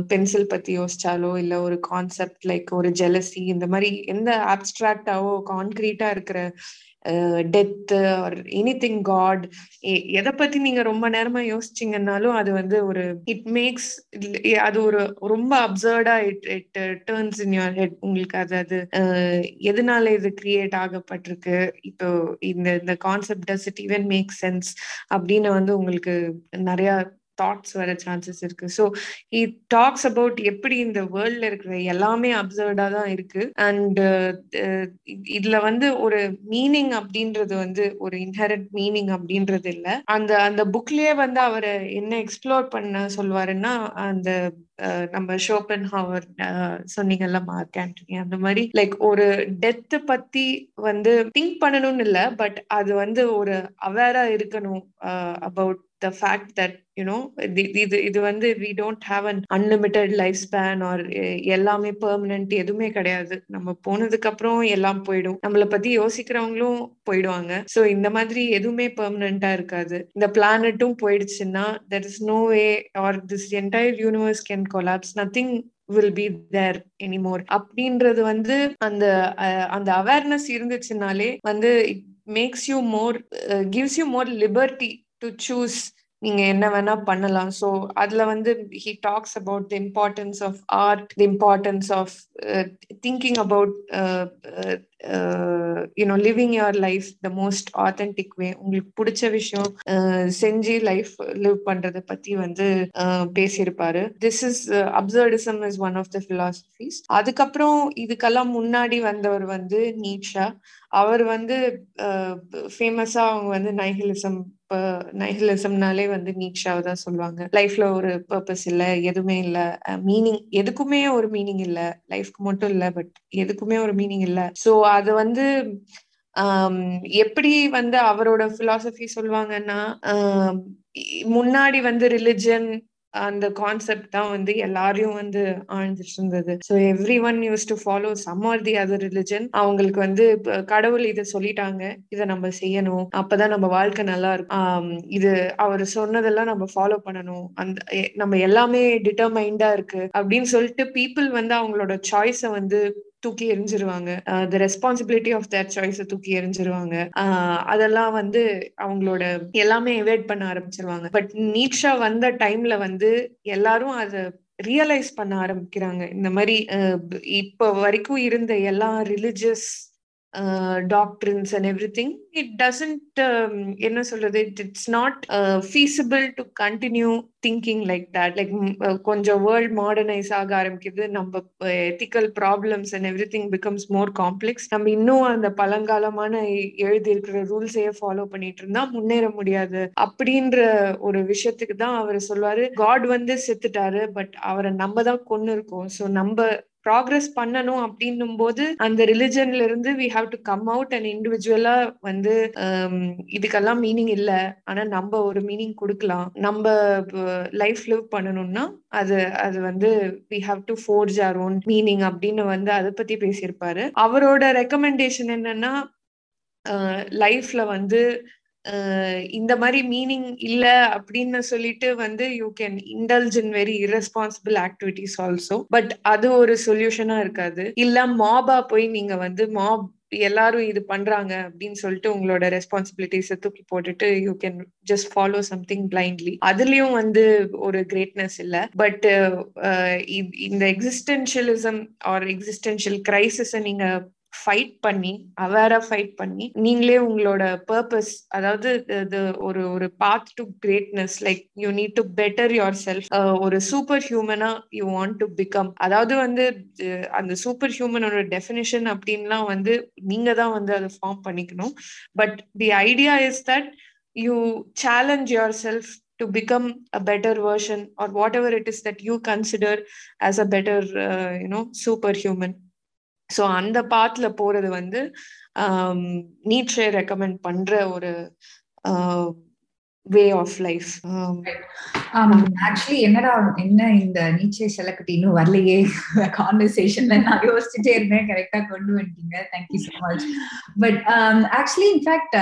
பென்சில் பத்தி யோசிச்சாலோ இல்ல ஒரு கான்செப்ட் லைக் ஒரு ஜெலசி இந்த மாதிரி எந்த ஆப்ஸ்ட்ராக்டாவோ கான்கிரீட்டா இருக்கிற death or anything God எதை பத்தி நீங்க ரொம்ப நேரமா யோசிச்சீங்கன்னாலும் அது வந்து ஒரு இட் மேக்ஸ் அது ஒரு ரொம்ப அப்சர்டா it it turns in your head உங்களுக்கு அது அது எதனால இது கிரியேட் ஆகப்பட்டிருக்கு? இப்போ இந்த இந்த concept does it even make sense அப்படின்னு வந்து உங்களுக்கு நிறைய தாட்ஸ் வர சான்சஸ் இருக்கு. ஸோ ஹி டாக்ஸ் அபவுட் எப்படி இந்த வேர்ல்ட்ல இருக்கிற எல்லாமே அப்சர்வ்டா தான் இருக்கு. அண்ட் uh, இதுல வந்து ஒரு மீனிங் அப்படின்றது வந்து ஒரு இன்ஹரட் மீனிங் அப்படின்றது இல்ல. அந்த அந்த புக்லயே வந்து அவர் என்ன எக்ஸ்ப்ளோர் பண்ண சொல்லுவாருன்னா அந்த uh, நம்ம ஷோப்பன் ஹவர் uh, சொன்னீங்கல்ல மார்க் ஆண்டனி அந்த மாதிரி லைக் ஒரு டெத்து பத்தி வந்து திங்க் பண்ணணும்னு இல்ல பட் அது வந்து ஒரு அவேரா இருக்கணும் about the fact that you know இது இது வந்து we don't have an unlimited life span or எல்லாமே பெர்மனன்ட் எதுவுமே கிடையாது. நம்ம போனதுக்கு அப்புறம் எல்லாம் போயிடும். நம்மள பத்தி யோசிக்கிறவங்களும் போயிடுவாங்க. ஸோ இந்த மாதிரி எதுவுமே பெர்மனண்டா இருக்காது. இந்த பிளானட்டும் போயிடுச்சுன்னா there is no way or this entire universe can collapse nothing will be there anymore அப்படின்றது வந்து அந்த அந்த அவேர்னஸ் இருந்துச்சுனாலே வந்து makes you more gives you more liberty to choose நீங்க என்ன வேணா பண்ணலாம். ஸோ அதுல வந்து he talks about the importance of art the importance of thinking about you know living your life the most authentic way உங்களுக்கு பிடிச்ச விஷயம் uh, செஞ்சு லைஃப் லிவ் பண்றதை பத்தி வந்து uh, பேசியிருப்பாரு. This is absurdism is one of the philosophies அதுக்கப்புறம் இதுக்கெல்லாம் முன்னாடி வந்தவர் வந்து நீட்ஷா அவர் வந்து uh, ஃபேமஸா அவங்க வந்து நைஹிலிசம் நைஹிலிசம்னாலே வந்து நீட்ஷாவை தான் சொல்லுவாங்க. லைஃப்ல ஒரு பர்பஸ் இல்ல எதுவுமே இல்ல. மீனிங் எதுக்குமே ஒரு மீனிங் இல்ல. லைஃப்க்கு மட்டும் இல்ல பட் எதுக்குமே ஒரு மீனிங் இல்ல. சோ அது வந்து எப்படி வந்து அவரோட பிலாசபி சொல்லுவாங்கன்னா முன்னாடி வந்து ரிலிஜன் அந்த கான்செப்ட் தான் வந்து எல்லாரையும் வந்து ஆழ்ந்துட்டு இருந்தது. So everyone used to follow some or the other religion அவங்களுக்கு வந்து கடவுள் இதை சொல்லிட்டாங்க இதை நம்ம செய்யணும் அப்பதான் நம்ம வாழ்க்கை நல்லா இருக்கும். இது அவர் சொன்னதெல்லாம் நம்ம ஃபாலோ பண்ணணும். அந்த நம்ம எல்லாமே டிட்டர்மைண்டா இருக்கு அப்படின்னு சொல்லிட்டு பீப்புள் வந்து அவங்களோட சாய்ஸை வந்து தூக்கி எரிஞ்சிருவாங்க த ரெஸ்பான்சிபிலிட்டி ஆஃப் தேர் சாய்ஸை தூக்கி எரிஞ்சிருவாங்க அதெல்லாம் வந்து அவங்களோட எல்லாமே எவேட் பண்ண ஆரம்பிச்சிருவாங்க. பட் நீட்ஷா வந்த டைம்ல வந்து எல்லாரும் அதை ரியலைஸ் பண்ண ஆரம்பிக்கிறாங்க. இந்த மாதிரி இப்ப வரைக்கும் இருந்த எல்லா religious doctors and everything it doesn't என்ன சொல்றது? It's not feasible to continue thinking like that like கொஞ்சம் வேர்ல்ட் மாடர்னைஸ் ஆக ஆரம்பிக்குது நம்ம ethical problems and everything becomes more complex நம்ம இன்னும் அந்த பழங்காலமான எழுதி இருக்கிற ரூல்ஸையே ஃபாலோ பண்ணிட்டு இருந்தா முன்னேற முடியாது. அப்படின்ற ஒரு விஷயத்துக்கு தான் அவர் சொல்லுவாரு. காட் வந்து செத்துட்டாரு பட் அவரை நம்ம தான் கொண்டு இருக்கோம் ஸோ நம்ம ப்ராக்ரஸ் பண்ணணும் அப்படின்னும் போது அந்த ரிலிஜன்ல இருந்து we have to come out and இண்டிவிஜுவலா வந்து um, இதுக்கெல்லாம் மீனிங் இல்ல. ஆனா நம்ம ஒரு மீனிங் கொடுக்கலாம். நம்ம லைஃப் லிவ் பண்ணணும்னா அது அது வந்து we have to forge our own meaning அப்படின்னு வந்து அதை பத்தி பேசியிருப்பாரு. அவரோட ரெக்கமெண்டேஷன் என்னன்னா லைஃப்ல வந்து இந்த மாதிரி மீனிங் இல்ல அப்படின்னு சொல்லிட்டு வந்து you can indulge in very irresponsible activities also but அது ஒரு சொல்யூஷனா இருக்காது. இல்ல மாபா போய் நீங்க வந்து மாப் எல்லாரும் இது பண்றாங்க அப்படின்னு சொல்லிட்டு உங்களோட ரெஸ்பான்சிபிலிட்டிஸை தூக்கி போட்டுட்டு you can just follow something blindly அதுலயும் வந்து ஒரு கிரேட்னஸ் இல்ல. பட் இந்த எக்ஸிஸ்டென்ஷியலிசம் ஆர் எக்ஸிஸ்டென்ஷியல் கிரைசிஸை நீங்க ஃபைட் பண்ணி அவேரா ஃபைட் பண்ணி நீங்களே உங்களோட பர்பஸ் அதாவது ஒரு ஒரு path to greatness like you need to better yourself ஒரு சூப்பர் ஹியூமனா யூ வாண்ட் டு பிகம் அதாவது வந்து அந்த சூப்பர் ஹியூமனோட டெஃபினிஷன் அப்படின்லாம் வந்து நீங்க தான் வந்து அதை ஃபார்ம் பண்ணிக்கணும். But the idea is that you challenge yourself to become a better version or whatever it is that you consider as a better uh, you know superhuman. So அந்த பாத்துல போறது வந்து நீட்ஸே ரெக்கமெண்ட் பண்ற ஒரு வே ஆஃப் லைஃப் ஆக்சுவலி என்னடா என்ன இந்த நீச்சே செலக்கட்டி இன்னும் வரலையே? கான்வர்சேஷன்ல நான் யோசிச்சுட்டே இருந்தேன். கரெக்டா கொண்டு வந்துட்டீங்க. Thank you so much but actually in fact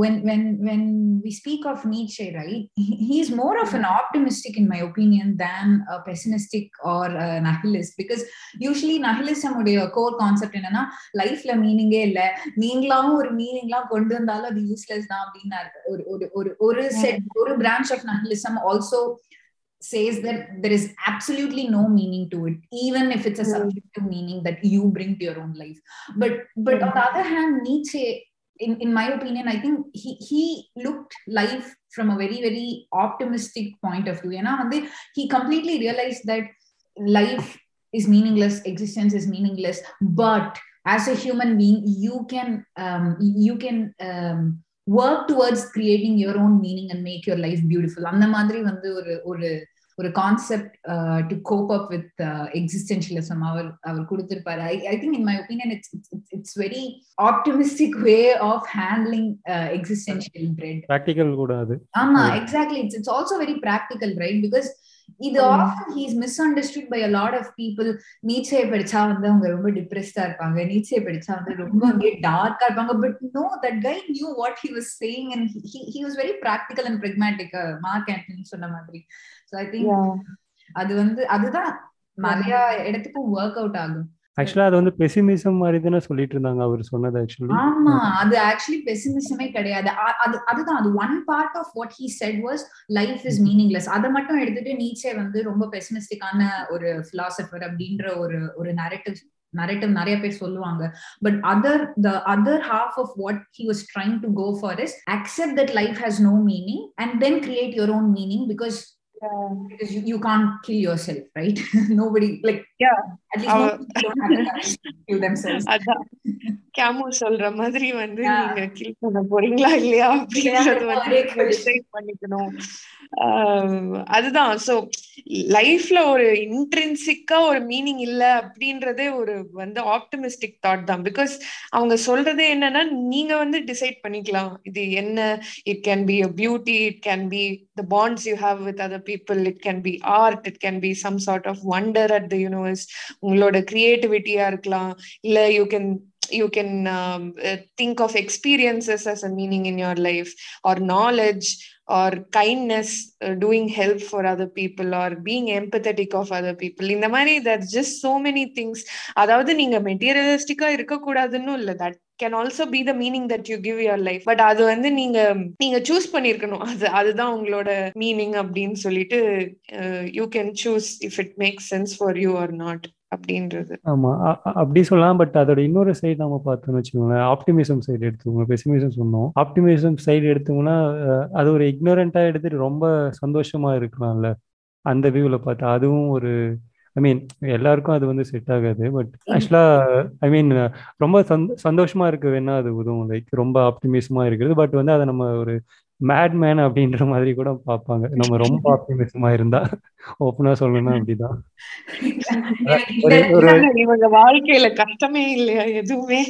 when when when we speak of Nietzsche, right, he is more of an optimistic, in my opinion, than a pessimistic or a nihilist. Because usually nihilism உடைய core concept என்னன்னா லைஃப்ல மீனிங்கே இல்ல. நீங்களாவும் ஒரு மீனிங்லாம் கொண்டு வந்தாலும் அது யூஸ்லெஸ் தான் அப்படின்னு ஒரு ஒரு Oral yeah. said oral branch of nihilism also says that there is absolutely no meaning to it even if it's a subjective meaning that you bring to your own life. But but on the other hand nietzsche in, in my opinion i think he he looked life from a very very optimistic point of view. And he completely realized that life is meaningless existence is meaningless but as a human being you can um, you can um, work towards creating your own meaning and make your life beautiful. அந்த மாதிரி வந்து ஒரு ஒரு ஒரு concept to cope up with existentialism அவர் அவர் கொடுத்திருப்பாரு. I I think in my opinion it's it's very optimistic way of handling existential dread practical கூட அது. ஆமா exactly it's it's also very practical right because இது often he's misunderstood by a lot of people Nietzsche படிச்சா வந்து அவங்க ரொம்ப டிப்ரெஸ்டா இருப்பாங்க. நீச்சே படிச்சா வந்து ரொம்ப அப்படியே டார்க்கா இருப்பாங்க. But no that guy knew what he was saying and he was very practical and pragmatic Mark Antony சொன்ன மாதிரி. ஸோ ஐ திங்க் அது வந்து அதுதான் நிறைய இடத்துக்கும் ஒர்க் அவுட் ஆகும். ஆக்சுவலா அது வந்து பெசிமிசம் மாதிரி தானே சொல்லிட்டு இருந்தாங்க அவர் சொன்னது ஆக்சுவலி ஆமா அது ஆக்சுவலி பெசிமிசமே கிடையாது. அது அதுதான் அது one part of what he said was life is meaningless அதை மட்டும் எடுத்துட்டு நீச்சே வந்து ரொம்ப பெசிமிஸ்டிக்கான ஒரு பிலாசபர் அப்படின்ற ஒரு ஒரு நரேட்டிவ் நரேட்டிவ் நிறைய பேர் சொல்லுவாங்க. But other the other half of what he was trying to go for is accept that life has no meaning and then create your own meaning because because you, you can't kill yourself, right? Nobody like Yeah. At least themselves. சொல்ற மாதிரி வந்து. நீங்க கில் பண்ண போறீங்களா இல்லையா அப்படின்றது வந்து பண்ணிக்கணும். அதுதான். சோ லைஃப்ல ஒரு இன்ட்ரென்சிக்கா ஒரு மீனிங் இல்ல அப்படின்றதே ஒரு வந்து ஆப்டிமிஸ்டிக் தாட் தான். பிகாஸ் அவங்க சொல்றதே என்னன்னா நீங்க வந்து டிசைட் பண்ணிக்கலாம். இது என்ன? It can be a beauty it can be the bonds you have with other people it can be art it can be some sort of wonder at the universe artist உங்களோட கிரியேட்டிவிட்டியா இருக்கலாம் இல்ல you can you can think of experiences as a meaning in your life or knowledge or kindness doing help for other people or being empathetic of other people இந்த மாதிரி that just so many things அதாவது நீங்க மெட்டீரியலிஸ்டிக்கா இருக்கக்கூடாதுன்னு இல்லை that can also be the meaning that you give your life but அது வந்து நீங்க நீங்க சூஸ் பண்ணிருக்கணும் அது அதுதான் உங்களோட மீனிங் அப்படின்னு சொல்லிட்டு you can choose if it make sense for you or not அப்படின்றது. ஆமா. அப்படி சொல்லலாம். பட் அதோட இன்னொரு சைடு நம்ம பார்த்தோம்னு வச்சுக்கோங்களேன். ஆப்டிமிசம் சைடு எடுத்துக்கோங்க. பெசிமிசம் சொன்னோம். ஆப்டிமிசம் சைடு எடுத்தோம்னா அது ஒரு இக்னோரண்டா எடுத்துட்டு ரொம்ப சந்தோஷமா இருக்கலாம்ல. அந்த வியூவில் பார்த்தா அதுவும் ஒரு ஐ மீன் எல்லாருக்கும் அது வந்து செட் ஆகாது பட் ஆக்சுவலா ஐ மீன் ரொம்ப சந்த சந்தோஷமா இருக்க வேணா அது உதவும். லைக் ரொம்ப ஆப்டிமிசமா இருக்கிறது பட் வந்து அதை நம்ம ஒரு மேட் மேன் அப்படின்ற மாதிரி கூட பார்ப்பாங்க. நம்ம ரொம்ப ஆப்டிமிசமா இருந்தா ஓப்பனா சொல்லணும்னா அப்படிதான். இவங்க வாழ்க்கையில கஷ்டமே இல்லையா எதுவுமே?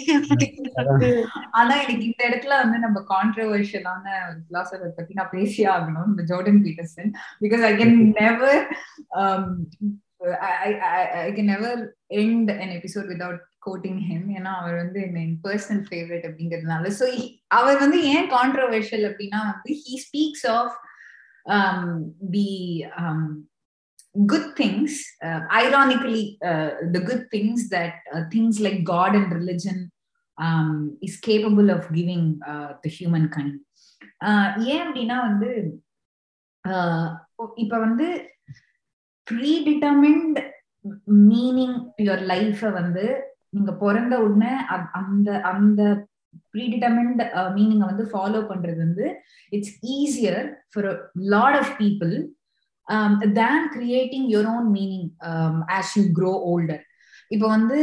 ஆனா எனக்கு இந்த இடத்துல வந்து நம்ம கான்ட்ரவர்ஷியலான ஒரு பிலாசபர் பத்தி நான் பேசியே ஆகணும் இந்த Jordan Peterson. Because I can never I can never end an episode without quoting him ஏன்னா அவர் வந்து என் பர்சனல் ஃபேவரட் அப்படிங்கிறதுனால. ஸோ அவர் வந்து ஏன் கான்ட்ரவர்ஷியல் அப்படின்னா வந்து he speaks of the good things uh, ironically uh, the good things that uh, things like god and religion um, is capable of giving uh, the humankind uh, ஏன் அப்படின்னா வந்து uh, இப்ப வந்து ப்ரீடிட்டர்மின்ட் மீனிங் யுவர் லைஃப வந்து நீங்க பிறந்த உடனே அந்த அந்த ப்ரீடிட்டர்மின்ட் மீனிங்கை வந்து ஃபாலோ பண்றது வந்து it's easier for lot of people than creating your own meaning as you grow older இப்போ வந்து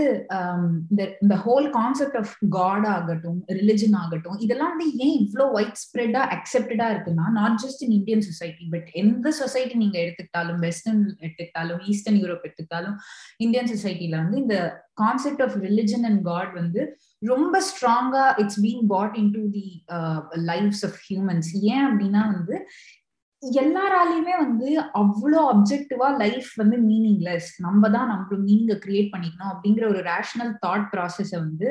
இந்த இந்த ஹோல் கான்செப்ட் ஆஃப் காட் ஆகட்டும் ரிலிஜன் ஆகட்டும் இதெல்லாம் வந்து ஏன் இவ்வளோ ஒயிட் ஸ்ப்ரெட்டா அக்செப்டடா இருக்குன்னா not just in Indian society but எந்த சொசைட்டி நீங்க எடுத்துக்கிட்டாலும் வெஸ்டர்ன் எடுத்துக்கிட்டாலும் ஈஸ்டர்ன் யூரோப் எடுத்துக்கிட்டாலும் இந்தியன் சொசைட்டில வந்து இந்த concept of religion and God வந்து ரொம்ப ஸ்ட்ராங்கா it's being put into the lives of humans ஏன் அப்படின்னா வந்து எல்லாராலையுமே வந்து அவ்வளோ அப்ஜெக்டிவா லைஃப் வந்து மீனிங்லெஸ் நம்ம தான் நம்மளும் மீனிங்க கிரியேட் பண்ணிக்கணும் அப்படிங்கிற ஒரு ரேஷனல் தாட் ப்ராசஸ வந்து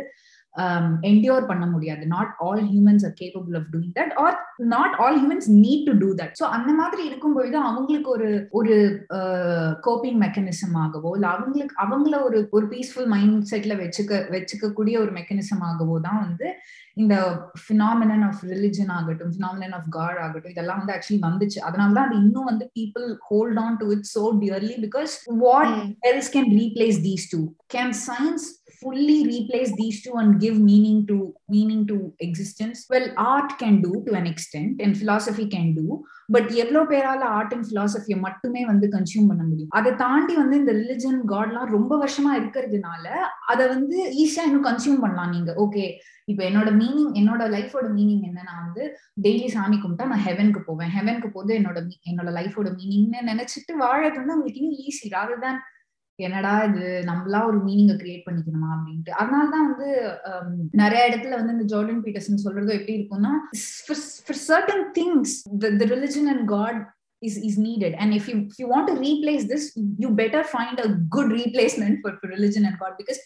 என்டியோர் பண்ண முடியாது. Not all humans are capable of doing that or not all humans need to do that so அந்த மாதிரி இருக்கும் பொழுது அவங்களுக்கு ஒரு ஒரு கோப்பிங் மெக்கானிசம் ஆகவோ இல்லை அவங்களுக்கு அவங்கள ஒரு ஒரு பீஸ்ஃபுல் மைண்ட் செட்ல வச்சுக்க வச்சுக்கக்கூடிய ஒரு மெக்கானிசம் ஆகவோ தான் வந்து இந்த ஃபினாமினன் ஆஃப் ரிலிஜன் ஆகட்டும் ஃபினாமினன் ஆஃப் காட் ஆகட்டும் இதெல்லாம் வந்து ஆக்சுவலி வந்துச்சு அதனால தான் அது இன்னும் வந்து people hold on to it so dearly because what else can replace these two can science fully replace these two and give meaning to meaning to existence well art can do to an extent and philosophy can do but எவ்வளோ பேரால ஆர்ட் அண்ட் பிலாசபியை மட்டுமே வந்து கன்சியூம் பண்ண முடியும். அதை தாண்டி வந்து இந்த ரிலிஜன் காட்லாம் ரொம்ப வருஷமா இருக்கிறதுனால அதை வந்து ஈஸியா இன்னும் கன்சியூம் பண்ணலாம் நீங்க. ஓகே இப்ப என்னோட மீனிங் என்னோட லைஃபோட மீனிங் என்ன நான் வந்து டெய்லி சாமி கும்பிட்டா நான் ஹெவனுக்கு போவேன். ஹெவனுக்கு போது என்னோட என்னோட லைஃபோட மீனிங்னு நினைச்சிட்டு வாழறது வந்து உங்களுக்கு இன்னும் ஈஸி ராதர் தான் என்னடா இது? நம்மளா ஒரு மீனிங்க கிரியேட் பண்ணிக்கணுமா? அப்படின்ட்டு. அதனாலதான் வந்து நிறைய இடத்துல வந்து இந்த ஜார்டன் பீட்டர்சன் சொல்றது எப்படி இருக்கும்னா for certain things the religion and God is is needed. And if you if you want to replace this you better find a good replacement for, for religion and god. Because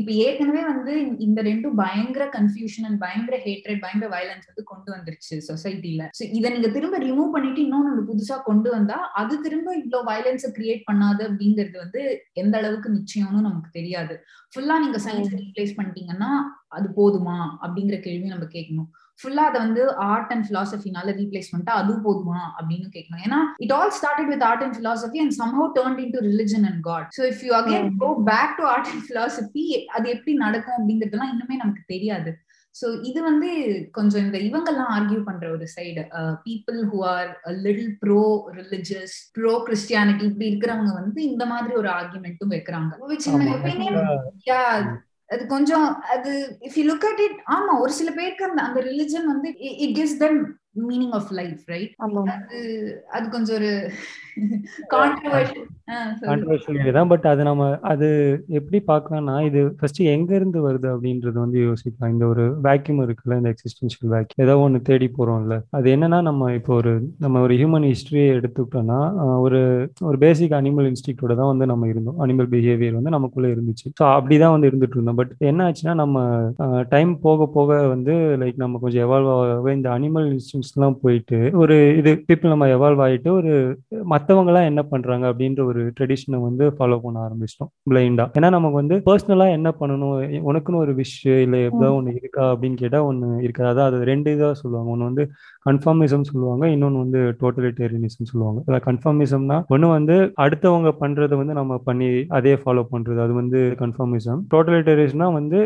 இப்ப ஏற்கனவே வந்து இந்த ரெண்டும் பயங்கர கன்ஃபியூஷன் அண்ட் பயங்கர ஹேட்ரட் பயங்கர வயலன்ஸ் வந்து கொண்டு வந்துருச்சு சொசைட்டில சோ இதை நீங்க திரும்ப ரிமூவ் பண்ணிட்டு இன்னொன்னு புதுசா கொண்டு வந்தா அது திரும்ப இவ்வளவு வயலன்ஸை கிரியேட் பண்ணாது அப்படிங்கிறது வந்து எந்த அளவுக்கு நிச்சயம்னு நமக்கு தெரியாது. ஃபுல்லா நீங்க சயின்ஸ் ரீப்ளேஸ் பண்ணிட்டீங்கன்னா அது போதுமா அப்படிங்கிற கேள்வி நம்ம கேட்கணும். ஃபுல்லா அதை வந்து ஆர்ட் அண்ட் பிலாசபினால ரீப்ளேஸ் பண்ணிட்டா அது போதுமா அப்படின்னு கேட்கணும். ஏன்னா it all started with art and philosophy and somehow turn into religion and God so if you again go back to art and philosophy அது எப்படி நடக்கும் அப்படிங்கிறதுலாம் இன்னுமே நமக்கு தெரியாது. ஸோ இது வந்து கொஞ்சம் இந்த இவங்கெல்லாம் ஆர்கியூ பண்ற ஒரு side people who are little pro religious pro Christianity இப்படி இருக்கிறவங்க வந்து இந்த மாதிரி ஒரு ஆர்குமெண்ட்டும் வைக்கிறாங்க. அது கொஞ்சம் அது if you look at it ஆமா ஒரு சில பேருக்கு அந்த அந்த ரிலிஜன் வந்து it gives them meaning of life right அது அது கொஞ்சம் ஒரு கான்ட்ரவர்ஷியல் தான் பட் அது நம்ம அது எப்படி பார்க்கலாம்னா இது ஃபர்ஸ்ட் எங்க இருந்து வருது அப்படின்றது வந்து யோசிக்கலாம். இந்த ஒரு வேக்யூம் இருக்குல்ல இந்த எக்ஸிஸ்டன்ஷியல் வேக்யூம் ஏதோ ஒன்று தேடி போறோம்ல. அது என்னன்னா நம்ம இப்போ ஒரு நம்ம ஒரு ஹியூமன் ஹிஸ்டரியை எடுத்துக்கிட்டோம்னா ஒரு ஒரு பேசிக் அனிமல் இன்ஸ்டிக்டோட தான் வந்து நம்ம இருந்தோம். அனிமல் பிஹேவியர் வந்து நமக்குள்ள இருந்துச்சு. ஸோ அப்படிதான் வந்து இருந்துட்டு இருந்தோம். பட் என்ன ஆச்சுன்னா நம்ம டைம் போக போக வந்து லைக் நம்ம கொஞ்சம் எவால்வ் ஆகவே இந்த அனிமல் இன்ஸ்டிங்ஸ்லாம் போயிட்டு ஒரு இது பீப்புள் நம்ம எவால்வ் ஆகிட்டு ஒரு மற்றவங்கலாம் என்ன பண்றாங்க அப்படின்ற ஒரு ட்ரெடிஷனை வந்து ஃபாலோ பண்ண ஆரம்பிச்சிட்டோம் பிளைண்டா ஏன்னா நமக்கு வந்து பர்சனலா என்ன பண்ணணும்? உனக்குன்னு ஒரு விஷ் இல்லை ஏதோ ஒன்று இருக்கா அப்படின்னு கேட்டா ஒன்று இருக்காது. அதான் அது ரெண்டு இதாக சொல்லுவாங்க. ஒன்று வந்து கன்ஃபார்மிசம் சொல்லுவாங்க இன்னொன்று வந்து டோட்டலிட்டேரியனிசம் சொல்லுவாங்க. அதாவது கன்ஃபார்மிசம்னா ஒன்று வந்து அடுத்தவங்க பண்றதை வந்து நம்ம பண்ணி அதே ஃபாலோ பண்றது. அது வந்து கன்ஃபார்மிசம் டோட்டலிட்டேரியஸ்னா வந்து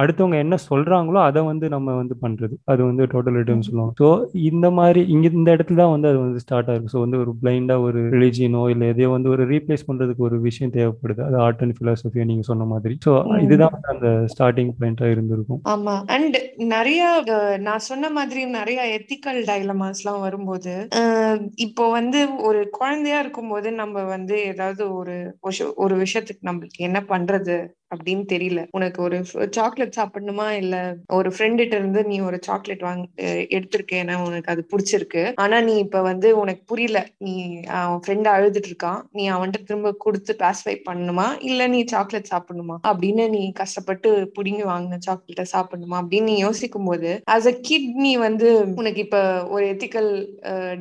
அடுத்தவங்க என்ன சொல்றாங்களோ அதை வந்து நம்ம வந்து பண்றது. அது வந்து டோட்டலிட்டின்னு சொல்லுவாங்க. ஸோ இந்த மாதிரி இங்க இந்த இடத்துல தான் வந்து அது வந்து ஸ்டார்ட் ஆகும் ஸோ வந்து ஒரு பிளைண்டா ஒரு ரிலிஜியனோ இல்லை எதையோ வந்து ஒரு ரீப்ளேஸ் பண்றதுக்கு ஒரு விஷயம் தேவைப்படுது. அது ஆர்ட் அண்ட் பிலாசபியோ நீங்க சொன்ன மாதிரி. ஸோ இதுதான் அந்த ஸ்டார்டிங் பாயிண்டா இருந்திருக்கும். ஆமா. அண்ட் நிறைய நான் சொன்ன மாதிரி நிறைய எத்திக்கல் டைலமாஸ் எல்லாம் வரும்போது இப்போ வந்து ஒரு குழந்தையா இருக்கும்போது நம்ம வந்து ஏதாவது ஒரு ஒரு விஷயத்துக்கு நம்மளுக்கு என்ன பண்றது? அப்படின்னு தெரியல. உனக்கு ஒரு சாக்லேட் சாப்பிடணுமா? இல்ல ஒரு ஃப்ரெண்டுகிட்ட இருந்து நீ ஒரு சாக்லேட் வாங்க எடுத்திருக்கேன்னா உனக்கு அது பிடிச்சிருக்கு. ஆனா நீ இப்ப வந்து உனக்கு புரியல. நீ அவன் ஃப்ரெண்ட் அழுதுட்டு இருக்கான் நீ அவன்கிட்ட திரும்ப கொடுத்து பாஸ்ஃபை பண்ணணுமா? இல்ல நீ சாக்லேட் சாப்பிடணுமா? அப்படின்னு நீ கஷ்டப்பட்டு புடிங்கி வாங்கின சாக்லேட்டை சாப்பிடணுமா? அப்படின்னு நீ யோசிக்கும் போது ஆஸ் அ கிட் நீ வந்து உனக்கு இப்ப ஒரு எத்திக்கல்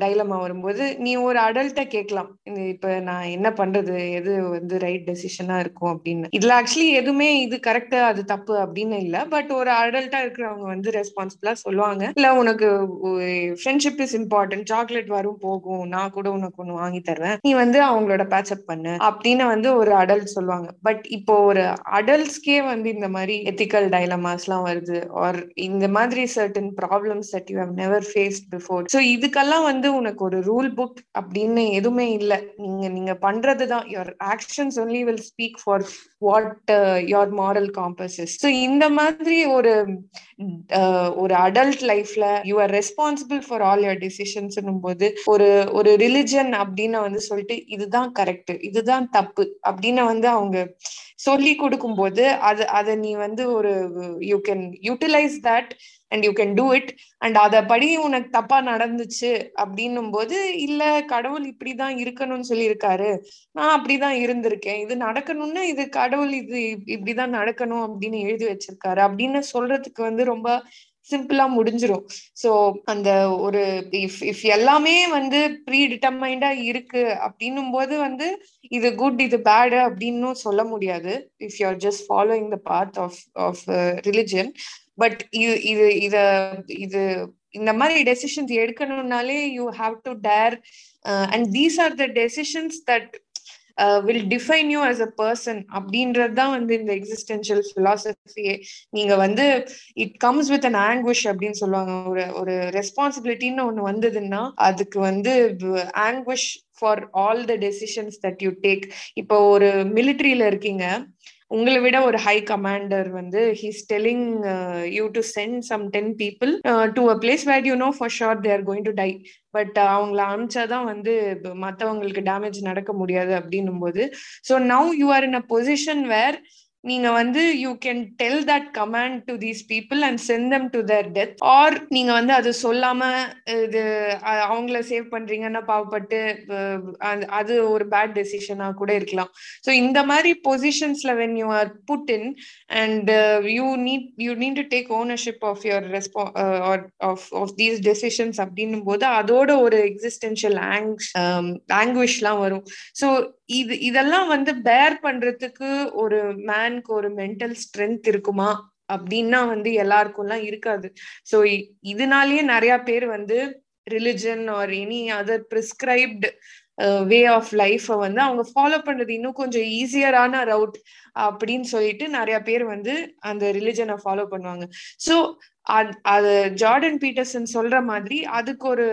டைலமா வரும்போது நீ ஒரு அடல்ட்ட கேட்கலாம். இப்ப நான் என்ன பண்றது? எது வந்து ரைட் டெசிஷனா இருக்கும் அப்படின்னு. இதுல ஆக்சுவலி எதுவுமே இது கரெக்ட் அது தப்பு அப்படின்னு இல்ல. பட் ஒரு அடல்ட்டா இருக்கிறவங்க வந்து ரெஸ்பான்சிபிளா சொல்லுவாங்க. இல்ல உனக்கு ஃப்ரெண்ட்ஷிப் இஸ் இம்பார்ட்டன்ட் சாக்லேட் வரும் போகும். நான் கூட உனக்கு ஒண்ணு வாங்கி தருவேன் நீ வந்து அவங்களோட பேச்சப் பண்ணு அப்படின்னு வந்து ஒரு அடல்ட் சொல்லுவாங்க. பட் இப்போ ஒரு அடல்ட்ஸ்க்கே வந்து இந்த மாதிரி எத்திக்கல் டைலமாஸ் எல்லாம் வருது. ஆர் இந்த மாதிரி certain problems that you have never faced before so இதுக்கெல்லாம் வந்து உனக்கு ஒரு ரூல் புக் அப்படின்னு எதுவுமே இல்லை. நீங்க நீங்க பண்றதுதான். Your actions only will speak for what your moral compasses so இந்த மாதிரி ஒரு uh, ஒரு அடல்ட் லைஃப்ல you are responsible for all your decisions போது ஒரு ஒரு ரிலிஜன் அப்படின்னு வந்து சொல்லிட்டு இதுதான் கரெக்ட் இதுதான் தப்பு அப்படின்னு வந்து அவங்க சொல்லி கொடுக்கும் போது அது அதை நீ வந்து ஒரு you can utilise that and you can do it and அத படி உனக்கு தப்பா நடந்துச்சு அப்படின்னும் போது இல்ல கடவுள் இப்படிதான் இருக்கணும்னு சொல்லியிருக்காரு. நான் அப்படிதான் இருந்திருக்கேன். இது நடக்கணும்னா இது கடவுள் இது இப்படிதான் நடக்கணும் அப்படின்னு எழுதி வச்சிருக்காரு. அப்படின்னு சொல்றதுக்கு வந்து ரொம்ப சிம்பிளா முடிஞ்சிரும். சோ அந்த ஒரு இஃப் இஃப் எல்லாமே வந்து ப்ரீ டிட்டர்மைண்டா இருக்கு அப்படின்னும் போது வந்து இது குட் இது பேடு அப்படின்னு சொல்ல முடியாது. If you are just following the path of of religion but இது இது இத இது இந்த மாதிரி decisions எடுக்கணும்னாலே you have to dare and these are the decisions that will define you as a person அப்படின்றது தான் வந்து இந்த எக்ஸிஸ்டென்ஷியல் ஃபிலாசபியே நீங்க வந்து it comes with an angst அப்படின்னு சொல்லுவாங்க. ஒரு ஒரு ரெஸ்பான்சிபிலிட்டின்னு ஒன்று வந்ததுன்னா அதுக்கு வந்து angst for all the decisions that you take இப்போ ஒரு மிலிட்ரியில இருக்கீங்க. உங்களை விட ஒரு ஹை கமாண்டர் வந்து he's telling you to send some ten people to a place where you know for sure they're going to die but அவங்கள அனுப்பிச்சாதான் வந்து மற்றவங்களுக்கு டேமேஜ் நடக்க முடியாது அப்படின்னும் போது so now you are in a position where நீங்க வந்து you can tell that command to these people and send them to their death or நீங்க வந்து அது சொல்லாம இது அவங்கள சேவ் பண்றீங்கன்னா பாவப்பட்டு அது ஒரு பேட் டெசிஷனா கூட இருக்கலாம். ஸோ இந்த மாதிரி பொசிஷன்ஸ்ல when you are put in and you need you need to take ownership of your ரெஸ்பா of of these decisions அப்படின்னும் போது அதோட ஒரு எக்ஸிஸ்டென்ஷியல் ஆங் ஆங்குவிஷ்லாம் வரும். ஸோ இது இதெல்லாம் வந்து பேர் பண்றதுக்கு ஒரு மேனுக்கு ஒரு மென்டல் ஸ்ட்ரென்த் இருக்குமா? அப்படின்னா வந்து எல்லாருக்கும் எல்லாம் இருக்காது ஸோ இதனாலயே நிறைய பேர் வந்து religion or any other prescribed way of லைஃப்பை வந்து அவங்க ஃபாலோ பண்றது இன்னும் கொஞ்சம் ஈஸியரான ரவுட் அப்படின்னு சொல்லிட்டு நிறைய பேர் வந்து அந்த ரிலிஜனை ஃபாலோ பண்ணுவாங்க. ஸோ அது ஜார்டன் பீட்டர்சன் சொல்ற மாதிரி அதுக்கு ஒரு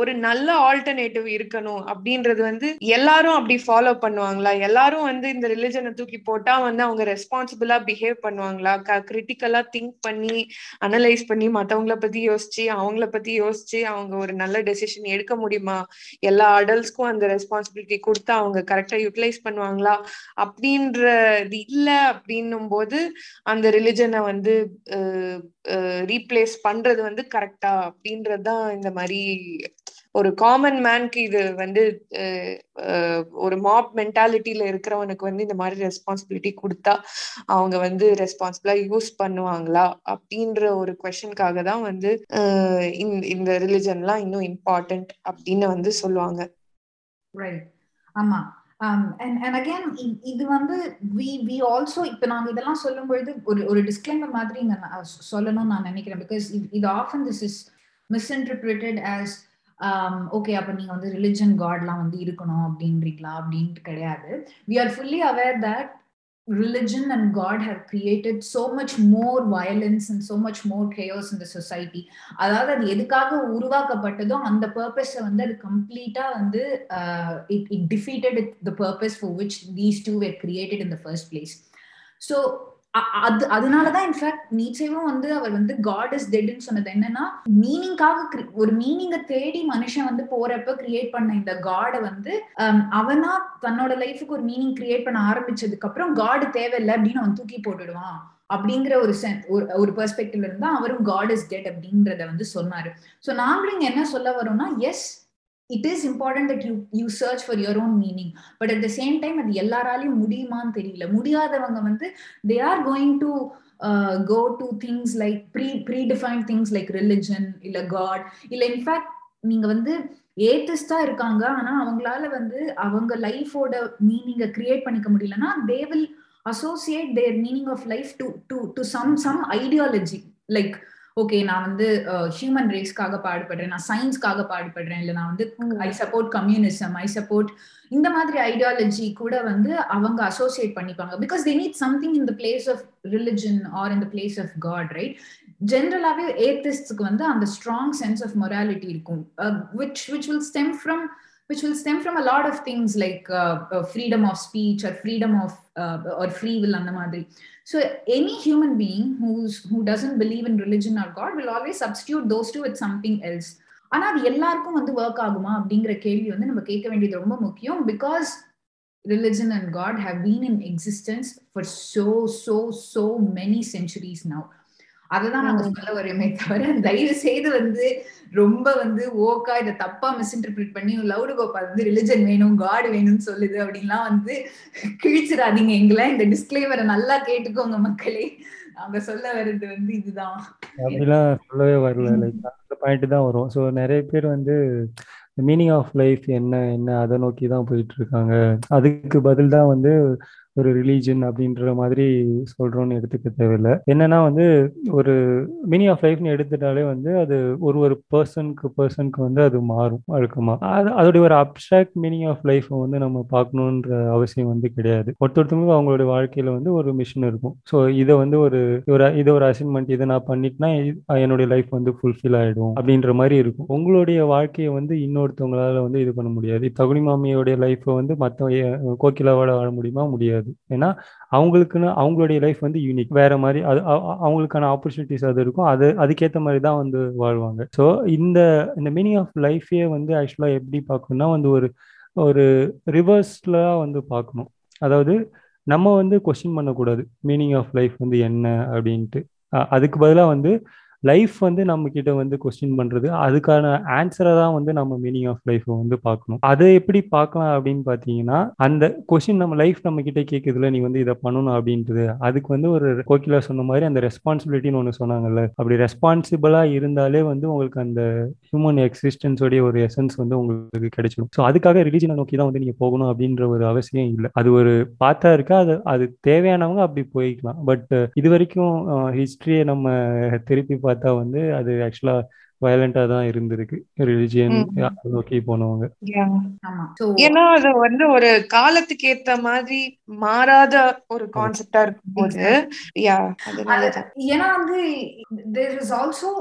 ஒரு நல்ல ஆல்டர்னேட்டிவ் இருக்கணும் அப்படின்றது வந்து எல்லாரும் அப்படி ஃபாலோ பண்ணுவாங்களா? எல்லாரும் வந்து இந்த ரிலிஜனை தூக்கி போட்டா வந்து அவங்க ரெஸ்பான்சிபிளா பிஹேவ் பண்ணுவாங்களா? கிரிட்டிக்கலா திங்க் பண்ணி அனலைஸ் பண்ணி மத்தவங்கள பத்தி யோசிச்சு அவங்கள பத்தி யோசிச்சு அவங்க ஒரு நல்ல டெசிஷன் எடுக்க முடியுமா? எல்லா அடல்ட்ஸ்க்கும் அந்த ரெஸ்பான்சிபிலிட்டி கொடுத்தா அவங்க கரெக்டா யூட்டிலைஸ் பண்ணுவாங்களா? அப்படின்றது இல்ல அப்படின்னும் போது அந்த ரிலிஜனை வந்து ரீப்ளேஸ் பண்றது வந்து கரெக்டா அப்படின்றதுதான் இந்த மாதிரி ஒரு காமன் மேனுக்கு இது வந்து ஒரு மாப் மென்டாலிட்டியில இருக்கிறவனுக்கு வந்து இந்த மாதிரி ரெஸ்பான்சிபிலிட்டி கொடுத்தா அவங்க வந்து ரெஸ்பான்சிபிளா யூஸ் பண்ணுவாங்களா அப்படின்ற ஒரு கொஷனுக்காக தான் வந்து இந்த ரிலிஜன்லாம் இன்னும் இம்பார்ட்டன்ட் அப்படின்னு வந்து சொல்லுவாங்க. ஆமா. அண்ட் அண்ட் அகேன் இது வந்து வி வி ஆல்சோ இப்போ நாங்கள் இதெல்லாம் சொல்லும் பொழுது ஒரு ஒரு டிஸ்க்ளைமர் மாதிரி இங்கே சொல்லணும்னு நான் நினைக்கிறேன். பிகாஸ் இது often this is misinterpreted as okay அப்போ நீங்கள் வந்து ரிலிஜன் காட்லாம் வந்து இருக்கணும் அப்படின்றீங்களா? அப்படின்ட்டு கிடையாது. We are fully aware that religion and God have created so much more violence and so much more chaos in the society. அதாவது அது எதுக்காக உருவாக்கப்பட்டதோ அந்த பர்பஸை வந்து அது கம்ப்ளீட்டா வந்து it it defeated the purpose for which these two were created in the first place so அது அதனாலதான் இன்ஃபேக்ட் நீச்சைவும் வந்து அவர் வந்து காட் இஸ் டெட்னு சொன்னது. என்னன்னா மீனிங்காக ஒரு மீனிங்கை தேடி மனுஷன் வந்து போறப்ப கிரியேட் பண்ண இந்த காடை வந்து um, அவனா தன்னோட லைஃபுக்கு ஒரு மீனிங் கிரியேட் பண்ண ஆரம்பிச்சதுக்கு அப்புறம் காடு தேவையில்லை அப்படின்னு அவன் தூக்கி போட்டுடுவான். அப்படிங்கிற ஒரு ஒரு பெர்ஸ்பெக்டிவ்ல இருந்தா அவரும் காட் இஸ் டெட் அப்படின்றத வந்து சொன்னாரு. ஸோ நாங்களும் என்ன சொல்ல வரோம்னா yes it is important that you you search for your own meaning but at the same time அது எல்லாராலையும் முடியுமான்னு தெரியல. முடியாதவங்க வந்து they are going to go to things like pre predefine things like religion இல்ல காட் இல்ல இன்ஃபேக்ட் நீங்க வந்து ஏத்திஸ்டா இருக்காங்க. ஆனா அவங்களால வந்து அவங்க லைஃபோட மீனிங்கை கிரியேட் பண்ணிக்க முடியலன்னா they will associate their meaning of life to to to some some ideology like okay நான் வந்து ஹியூமன் ரேஸ்க்காக பாடுபடுறேன் நான் சயின்ஸ்க்காக பாடுபடுறேன் இல்லை நான் வந்து I support communism I support இந்த மாதிரி ஐடியாலஜி கூட வந்து அவங்க அசோசியேட் பண்ணிப்பாங்க. Because they need something in the place of religion or in the place of God right ஜென்ரலாகவே ஏத்திஸ்டுக்கு வந்து அந்த ஸ்ட்ராங் சென்ஸ் ஆஃப் மொராலிட்டி இருக்கும். Which which will stem from which will stem from a lot of things like uh, uh, freedom of speech or freedom of uh, or free will and the madri so any human being who's who doesn't believe in religion or god will always substitute those two with something else ஆனா அது எல்லாருக்கும் வந்து ஒர்க் ஆகுமா அப்படிங்கிற கேள்வி வந்து நம்ம கேட்க வேண்டியது ரொம்ப முக்கியம் because religion and god have been in existence for so so so many centuries now அதுதான் நாங்க சொல்ல வரோமே தவிர தயவு செய்து வந்து ரொம்ப வந்து ஓக்கா இதை தப்பா மிஸ்இன்டர்பிரிட் பண்ணி லவுடு கோபால் வந்து ரிலிஜன் வேணும் காட் வேணும்னு சொல்லுது அப்படின்லாம் வந்து கிழிச்சிடாதீங்க. எங்களை இந்த டிஸ்கிளைமரை நல்லா கேட்டுக்கோங்க மக்களே. நாங்க சொல்ல வர்றது வந்து இதுதான். அப்படிலாம் சொல்லவே வரல. லைக் அந்த பாயிண்ட் தான் வரும். ஸோ நிறைய பேர் வந்து மீனிங் ஆஃப் லைஃப் என்ன என்ன அதை நோக்கி தான் போயிட்டு இருக்காங்க. அதுக்கு பதில் தான் வந்து ஒரு ரிலீஜன் அப்படின்ற மாதிரி சொல்றோம்னு எடுத்துக்க தேவையில்லை. என்னன்னா வந்து ஒரு மினி ஆஃப் லைஃப்னு எடுத்துட்டாலே வந்து அது ஒரு ஒரு பர்சனுக்கு பர்சனுக்கு வந்து அது மாறும் அழுக்கமாக அது அதோடைய ஒரு அப்ட்ராக்ட் மீனிங் ஆஃப் லைஃப் வந்து நம்ம பார்க்கணுன்ற அவசியம் வந்து கிடையாது. ஒருத்தொருத்தவங்க அவங்களுடைய வாழ்க்கையில வந்து ஒரு மிஷன் இருக்கும். ஸோ இதை வந்து ஒரு ஒரு இதை ஒரு அசைன்மெண்ட் இதை நான் பண்ணிட்டேன்னா என்னுடைய லைஃப் வந்து ஃபுல்ஃபில் ஆயிடும் அப்படின்ற மாதிரி இருக்கும். உங்களுடைய வாழ்க்கையை வந்து இன்னொருத்தவங்களால வந்து இது பண்ண முடியாது. தகுனி மாமியோடைய லைஃப்பை வந்து மற்ற கோகிலாவோட வாழ முடியுமா? முடியாது. ஏன்னா அவங்களுக்குன்னு அவங்களுடைய லைஃப் வந்து யூனிக் வேற மாதிரி அது அவங்களுக்கான ஆப்பர்ச்சுனிட்டிஸ் அது இருக்கும். அது அதுக்கேற்ற மாதிரி தான் வந்து வாழ்வாங்க. ஸோ இந்த இந்த மீனிங் ஆஃப் லைஃபே வந்து ஆக்சுவலாக எப்படி பார்க்கணும்னா வந்து ஒரு ஒரு ரிவர்ஸ்ல வந்து பார்க்கணும். அதாவது நம்ம வந்து கொஸ்டின் பண்ணக்கூடாது. மீனிங் ஆஃப் லைஃப் வந்து என்ன அப்படின்ட்டு. அதுக்கு பதிலாக வந்து லைஃப் வந்து நம்ம கிட்ட வந்து கொஸ்டின் பண்றது. அதுக்கான ஆன்சரை தான் வந்து நம்ம மீனிங் ஆஃப் லைஃப் வந்து பார்க்கணும். அதை எப்படி பார்க்கலாம் அப்படின்னு பார்த்தீங்கன்னா அந்த கொஸ்டின் நம்ம லைஃப் நம்ம கிட்ட கேட்குதுல நீ வந்து இதை பண்ணணும் அப்படின்றது. அதுக்கு வந்து ஒரு கோகிலா சொன்ன மாதிரி அந்த ரெஸ்பான்சிபிலிட்டின்னு ஒன்று சொன்னாங்கல்ல. அப்படி ரெஸ்பான்சிபிளா இருந்தாலே வந்து உங்களுக்கு அந்த ஹியூமன் எக்ஸிஸ்டன்ஸோடைய ஒரு எசன்ஸ் வந்து உங்களுக்கு கிடைச்சிடும். ஸோ அதுக்காக ரிலீஜனை நோக்கி தான் வந்து நீங்க போகணும் அப்படின்ற ஒரு அவசியம் இல்லை. அது ஒரு பார்த்தா இருக்கா. அது அது தேவையானவங்க அப்படி போய்க்கலாம். பட் இது வரைக்கும் ஹிஸ்டரியை நம்ம திருப்பி பார்த்து வந்து அது ஆக்சுவலா வயலண்டா தான் இருந்திருக்கு. ரிலிஜியன் நோக்கி போனவங்க. ஏன்னா அது வந்து ஒரு காலத்துக்கு ஏத்த மாதிரி மாறாத ஒரு கான்செப்டா இருக்கும் போது ஏன்னா வந்து தேர் இஸ் ஆல்சோ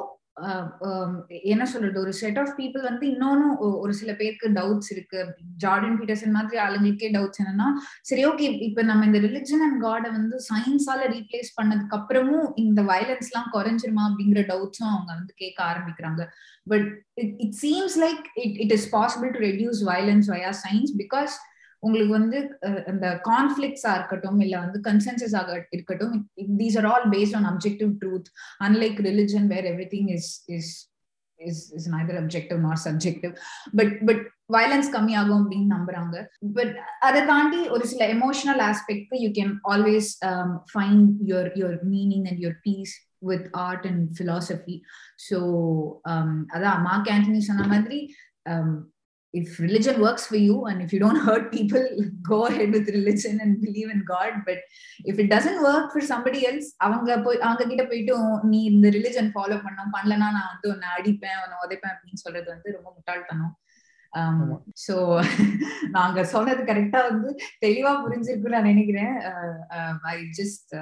என்ன சொல்றது? ஒரு செட் ஆஃப் பீப்புள் வந்து இன்னொன்னும் ஒரு சில பேருக்கு டவுட்ஸ் இருக்கு. ஜார்டன் பீட்டர்சன் மாதிரி ஆளுங்களுக்கே டவுட்ஸ் என்னன்னா சரி ஓகே இப்ப நம்ம இந்த ரிலிஜன் அண்ட் காடை வந்து சயின்ஸால ரீப்ளேஸ் பண்ணதுக்கு அப்புறமும் இந்த வயலன்ஸ் எல்லாம் குறைஞ்சிருமா அப்படிங்கிற டவுட்ஸும் அவங்க வந்து கேட்க ஆரம்பிக்கிறாங்க. But it seems like it it is possible to reduce violence via science because உங்களுக்கு வந்து இந்த கான்ஃபிளிக்ஸா இருக்கட்டும் இல்ல வந்து கன்சென்சஸ் ஆக இருக்கட்டும் these are all based on objective truth unlike religion where everything is is is is neither objective not subjective but but violence கம்மியாகும் அப்படின்னு நம்புறாங்க. பட் அதை தாண்டி ஒரு சில emotional aspect you can always find your your meaning and your peace with art and philosophy so அதான் மார்க் ஆண்டனி சொன்ன மாதிரி if religion works for you and if you don't hurt people go ahead with religion and believe in god but if it doesn't work for somebody else அவங்க போய் அவங்க கிட்ட போயிட்டு நீ இந்த ரிலிஜன் ஃபாலோ பண்ணும் பண்ணலனா நான் வந்து உன்னை அடிப்பேன் உன்னை உதைப்பேன் அப்படின்னு சொல்றது வந்து ரொம்ப முட்டாள்தனம் சோ நாங்க சொன்னது கரெக்டா வந்து தெளிவா புரிஞ்சிருக்குன்னு நான் நினைக்கிறேன் I just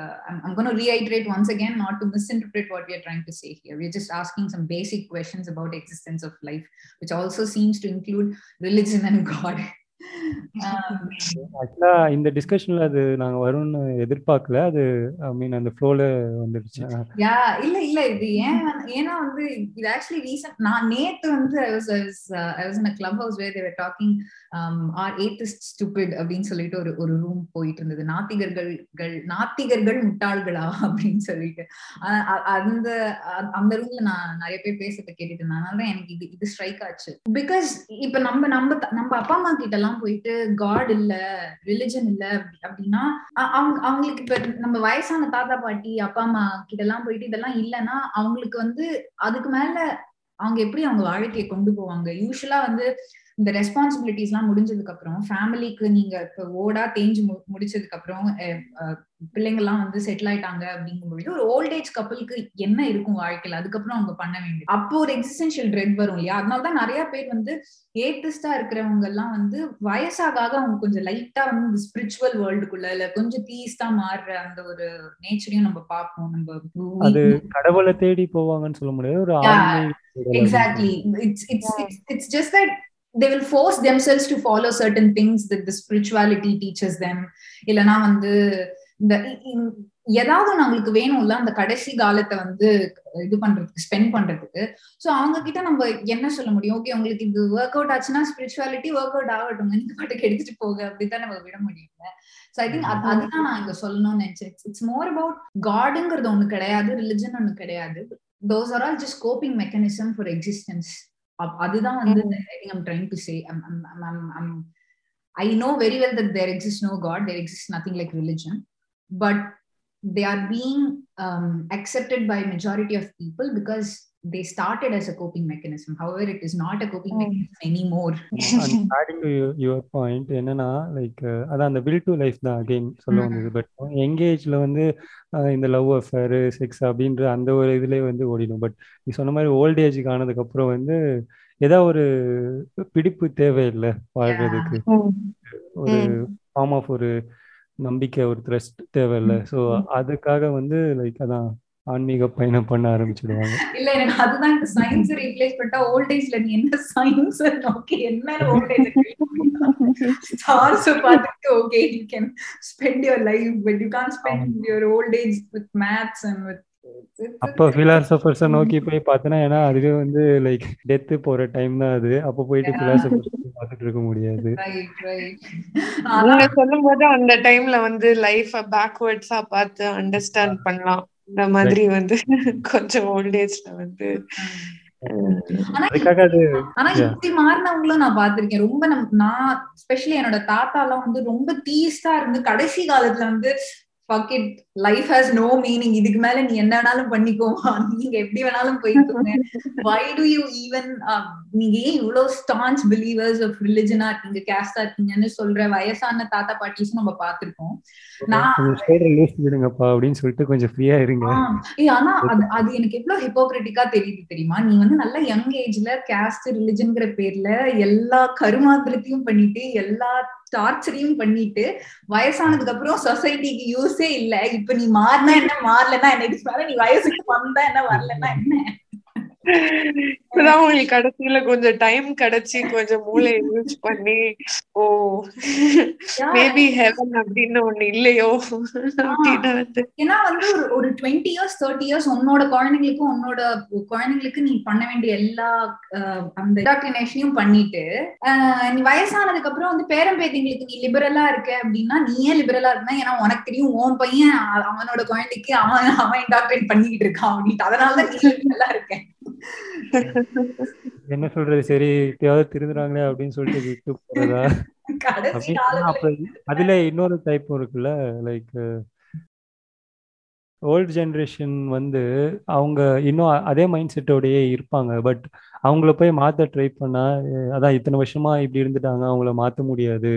I'm gonna reiterate once again not to misinterpret what we are trying to say here we just asking some basic questions about existence of life which also seems to include religion and God ஆக்சுவலா இந்த டிஸ்கஷன்ல அது நாங்க வரும்னு எதிர்பார்க்கல. அது ஐ மீன் அந்த ஃப்ளோல வந்துடுச்சு. யா இல்ல இல்ல. இது ஏன் ஏன்னா வந்து இது ஆக்சுவலி ரீசன் நான் நேத்து வந்து I was I was in Clubhouse where they're talking are atheist stupid அப்படின்னு சொல்லிட்டு ஒரு ஒரு ரூம் போயிட்டு இருந்தது. நாத்திகர்கள் நாத்திகர்கள் முட்டாள்களா அப்படின்னு சொல்லிட்டு. அந்த அந்த ரூம்ல நான் நிறைய பேர் பேசுறத கேட்டுட்டு இருந்தேன். அதனால எனக்கு இது இது ஸ்ட்ரைக் ஆச்சு. பிகாஸ் இப்ப நம்ம நம்ம நம்ம அப்பா அம்மா கிட்ட எல்லாம் போயிட்டு காட் இல்ல ரிலிஜன் இல்ல அப்படின்னா அவங்க அவங்களுக்கு இப்ப நம்ம வயசான தாத்தா பாட்டி அப்பா அம்மா கிட்ட எல்லாம் போயிட்டு இதெல்லாம் இல்லைன்னா அவங்களுக்கு வந்து அதுக்கு மேல அவங்க எப்படி அவங்க வாழ்க்கையை கொண்டு போவாங்க? யூஸ்வலா வந்து இந்த ரெஸ்பான்சிபிலிட்டிஸ் எல்லாம் முடிஞ்சதுக்கு அப்புறம் ஃபேமிலிக்கு நீங்க இப்ப ஓடா தேஞ்சு முடிச்சதுக்கு அப்புறம் பிள்ளைங்க எல்லாம் வந்து செட்டில் ஆயிட்டாங்க அப்படிங்கும்பொழுது ஒரு ஓல்ட் ஏஜ் கப்பலுக்கு என்ன இருக்கும் வாழ்க்கையில? அதுக்கப்புறம் அவங்க பண்ண வேண்டியது. அப்போ ஒரு எக்ஸிஸ்டன்ஷியல் ட்ரெட் வரும் இல்லையா? அதனாலதான் நிறைய பேர் வந்து ஏத்திஸ்டா இருக்கிறவங்க எல்லாம் வந்து வயசாக அவங்க கொஞ்சம் லைட்டா வந்து ஸ்பிரிச்சுவல் வேர்ல்டுக்குள்ள இல்ல கொஞ்சம் தீஸ்டா மாறுற அந்த ஒரு நேச்சரையும் நம்ம பார்ப்போம். நம்ம அது கடவுளை தேடி போவாங்கன்னு சொல்ல முடியாது. ஒரு exactly it's it's it's just that they will force themselves to follow certain things that the spirituality teaches them. இல்லனா வந்து இந்த ஏதாவது நம்மளுக்கு வேணும்ல அந்த கடைசி காலத்தை வந்து இது பண்றதுக்கு ஸ்பெண்ட் பண்றதுக்கு. சோ அவங்க கிட்ட நம்ம என்ன சொல்ல முடியும்? ஓகே உங்களுக்கு இது ஒர்க் அவுட் ஆச்சுன்னா ஸ்பிரிச்சுவாலிட்டி ஒர்க் அவுட் ஆகட்டும் நீங்க பாட்டுக்கு எடுத்துட்டு போக அப்படித்தான் நம்ம விட முடியும் சோ ஐ திங்க் அதுதான் நான் இங்க சொல்லணும்னு நினைச்சேன். இட்ஸ் மோர் அபவுட் காடுங்கிறது ஒண்ணு கிடையாது ரிலிஜன் ஒண்ணு கிடையாது. Those are all just coping mechanism for existence அதுதான் வந்து I'm trying to say I know very well that there exist no God there exist nothing like religion but they are being um, accepted by majority of people because they started as a coping mechanism however it is not a coping Mm. mechanism anymore adding to your point என்னன்னா லைக் அதான் அந்த வில் டு லைஃப் தான் அகைன் சொல்ல ம். வந்தது பட் எங்கேஜ்ல வந்து அஹ், இந்த லவ் அஃபேர் செக்ஸ் அப்படின்ற அந்த ஒரு இதுலேயே வந்து ஓடிடும் பட் நீ சொன்ன மாதிரி ஓல்ட் ஏஜுக்கு ஆனதுக்கு அப்புறம் வந்து ஏதாவது ஒரு பிடிப்பு தேவையில்லை வாழ்றதுக்கு ஒரு. ஃபார்ம் ஆஃப் ஒரு நம்பிக்கை ஒரு த்ரெஸ்ட் தேவையில்லை. ஸோ அதுக்காக வந்து லைக் அதான் ஆன்மீக பயணம் பண்ண ஆரம்பிச்சிடுவாங்க இல்ல எனக்கு அதுதான் இந்த சயின்ஸ் ரீப்ளேஸ் பண்ணிட்டா ஓல்ட் ஏஜ்ல நீ என்ன சயின்ஸ் ஓகே என்ன ஓல்ட் ஏஜ் ஸ்டார்ஸ் பார்த்துட்டு okay you can spend your life but you can't spend your old age with maths and with அப்போ பிலாசபர்ஸை நோக்கி போய் பார்த்தனா ஏன்னா அதுவே வந்து லைக் டெத்து போற டைம் தான் அது. அப்போ போயிட்டு பிலாசபர்ஸ் பார்த்துட்டு இருக்க முடியாது. ரைட் ரைட் நீங்க சொல்லும் போது அந்த டைம்ல வந்து லைஃப பேக்வர்ட்ஸா பார்த்து அண்டர்ஸ்டாண்ட் பண்ணலாம். இந்த மாதிரி வந்து கொஞ்சம் ஓல்ட் ஏஜ்ல வந்து ஆனா. இப்படி மாறினவங்களும் நான் பாத்திருக்கேன் ரொம்ப நான் ஸ்பெஷலி என்னோட தாத்தா எல்லாம் வந்து ரொம்ப தீஸ்டா இருந்து கடைசி காலத்துல வந்து fuck it. Life has no meaning இதுக்கு மேல நீ என்ன வேணாலும் பண்ணிக்கோமா? நீங்க எப்படி வேணாலும் போய்க்கோங்க. வை டு யூ ஈவன் நீங்க ஏன் இவ்வளவு ஸ்டான்ச் பிலீவர்ஸ் ஆஃப் ரிலிஜனா இருக்கீங்க கேஸ்டா இருக்கீங்கன்னு சொல்ற வயசான தாத்தா பாட்டிஸும் நம்ம விடுங்கப்பா அப்படின்னு சொல்லிட்டு கொஞ்சம் ஃப்ரீயா இருங்க. ஆனா அது அது எனக்கு எவ்வளவு ஹிப்போக்ரிட்டிக்கா தெரியுது தெரியுமா? நீ வந்து நல்ல யங் ஏஜ்ல கேஸ்ட் ரிலிஜன்ங்கிற பேர்ல எல்லா கருமாத்திரத்தையும் பண்ணிட்டு எல்லா டார்ச்சரையும் பண்ணிட்டு வயசானதுக்கு அப்புறம் சொசைட்டிக்கு யூஸே இல்ல. இப்ப நீ மாறினா என்ன? மாறலன்னா என்ன? நீ வயசுக்கு வந்தா என்ன? வரலன்னா என்ன? இப்பதான் உங்களுக்கு கடைசியில கொஞ்சம் டைம் கிடைச்சி கொஞ்சம் மூளையை யூஸ் பண்ணி ஓ. மேபி ஹெவன் அப்படின்னு ஒண்ணு இல்லையோ அப்படின்னு வந்து. ஏன்னா வந்து ஒரு ஒரு டுவெண்ட்டி இயர்ஸ் தேர்ட்டி இயர்ஸ் உன்னோட குழந்தைங்களுக்கும் உன்னோட குழந்தைங்களுக்கு நீ பண்ண வேண்டிய எல்லா அந்த இண்டாக்டினேஷனையும் பண்ணிட்டு நீ வயசானதுக்கு அப்புறம் வந்து பேரம்பேத்திங்களுக்கு நீ லிபரலா இருக்க அப்படின்னா நீ ஏன் லிபரலா இருந்தா ஏன்னா உனக்கு தெரியும் உன் பையன் அவனோட குழந்தைக்கு அவன் அவன் இண்டாக்டினேட் பண்ணிக்கிட்டு இருக்கான் அப்படின்ட்டு. அதனாலதான் நீ லிபரலா இருக்க என்ன சொல்றது? சரி எப்பயாவது திருந்துறாங்களே அப்படின்னு சொல்லிட்டு விட்டு போறதா? அதுல இன்னொரு டைப்பும் இருக்குல்ல லைக் ஓல்ட் ஜென்ரேஷன் வந்து அவங்க இன்னும் அதே மைண்ட் செட்டோடயே இருப்பாங்க. பட் அவங்கள போய் மாத்த ட்ரை பண்ணா அதான் இத்தனை வருஷமா இப்படி இருந்துட்டாங்க அவங்கள மாத்த முடியாது.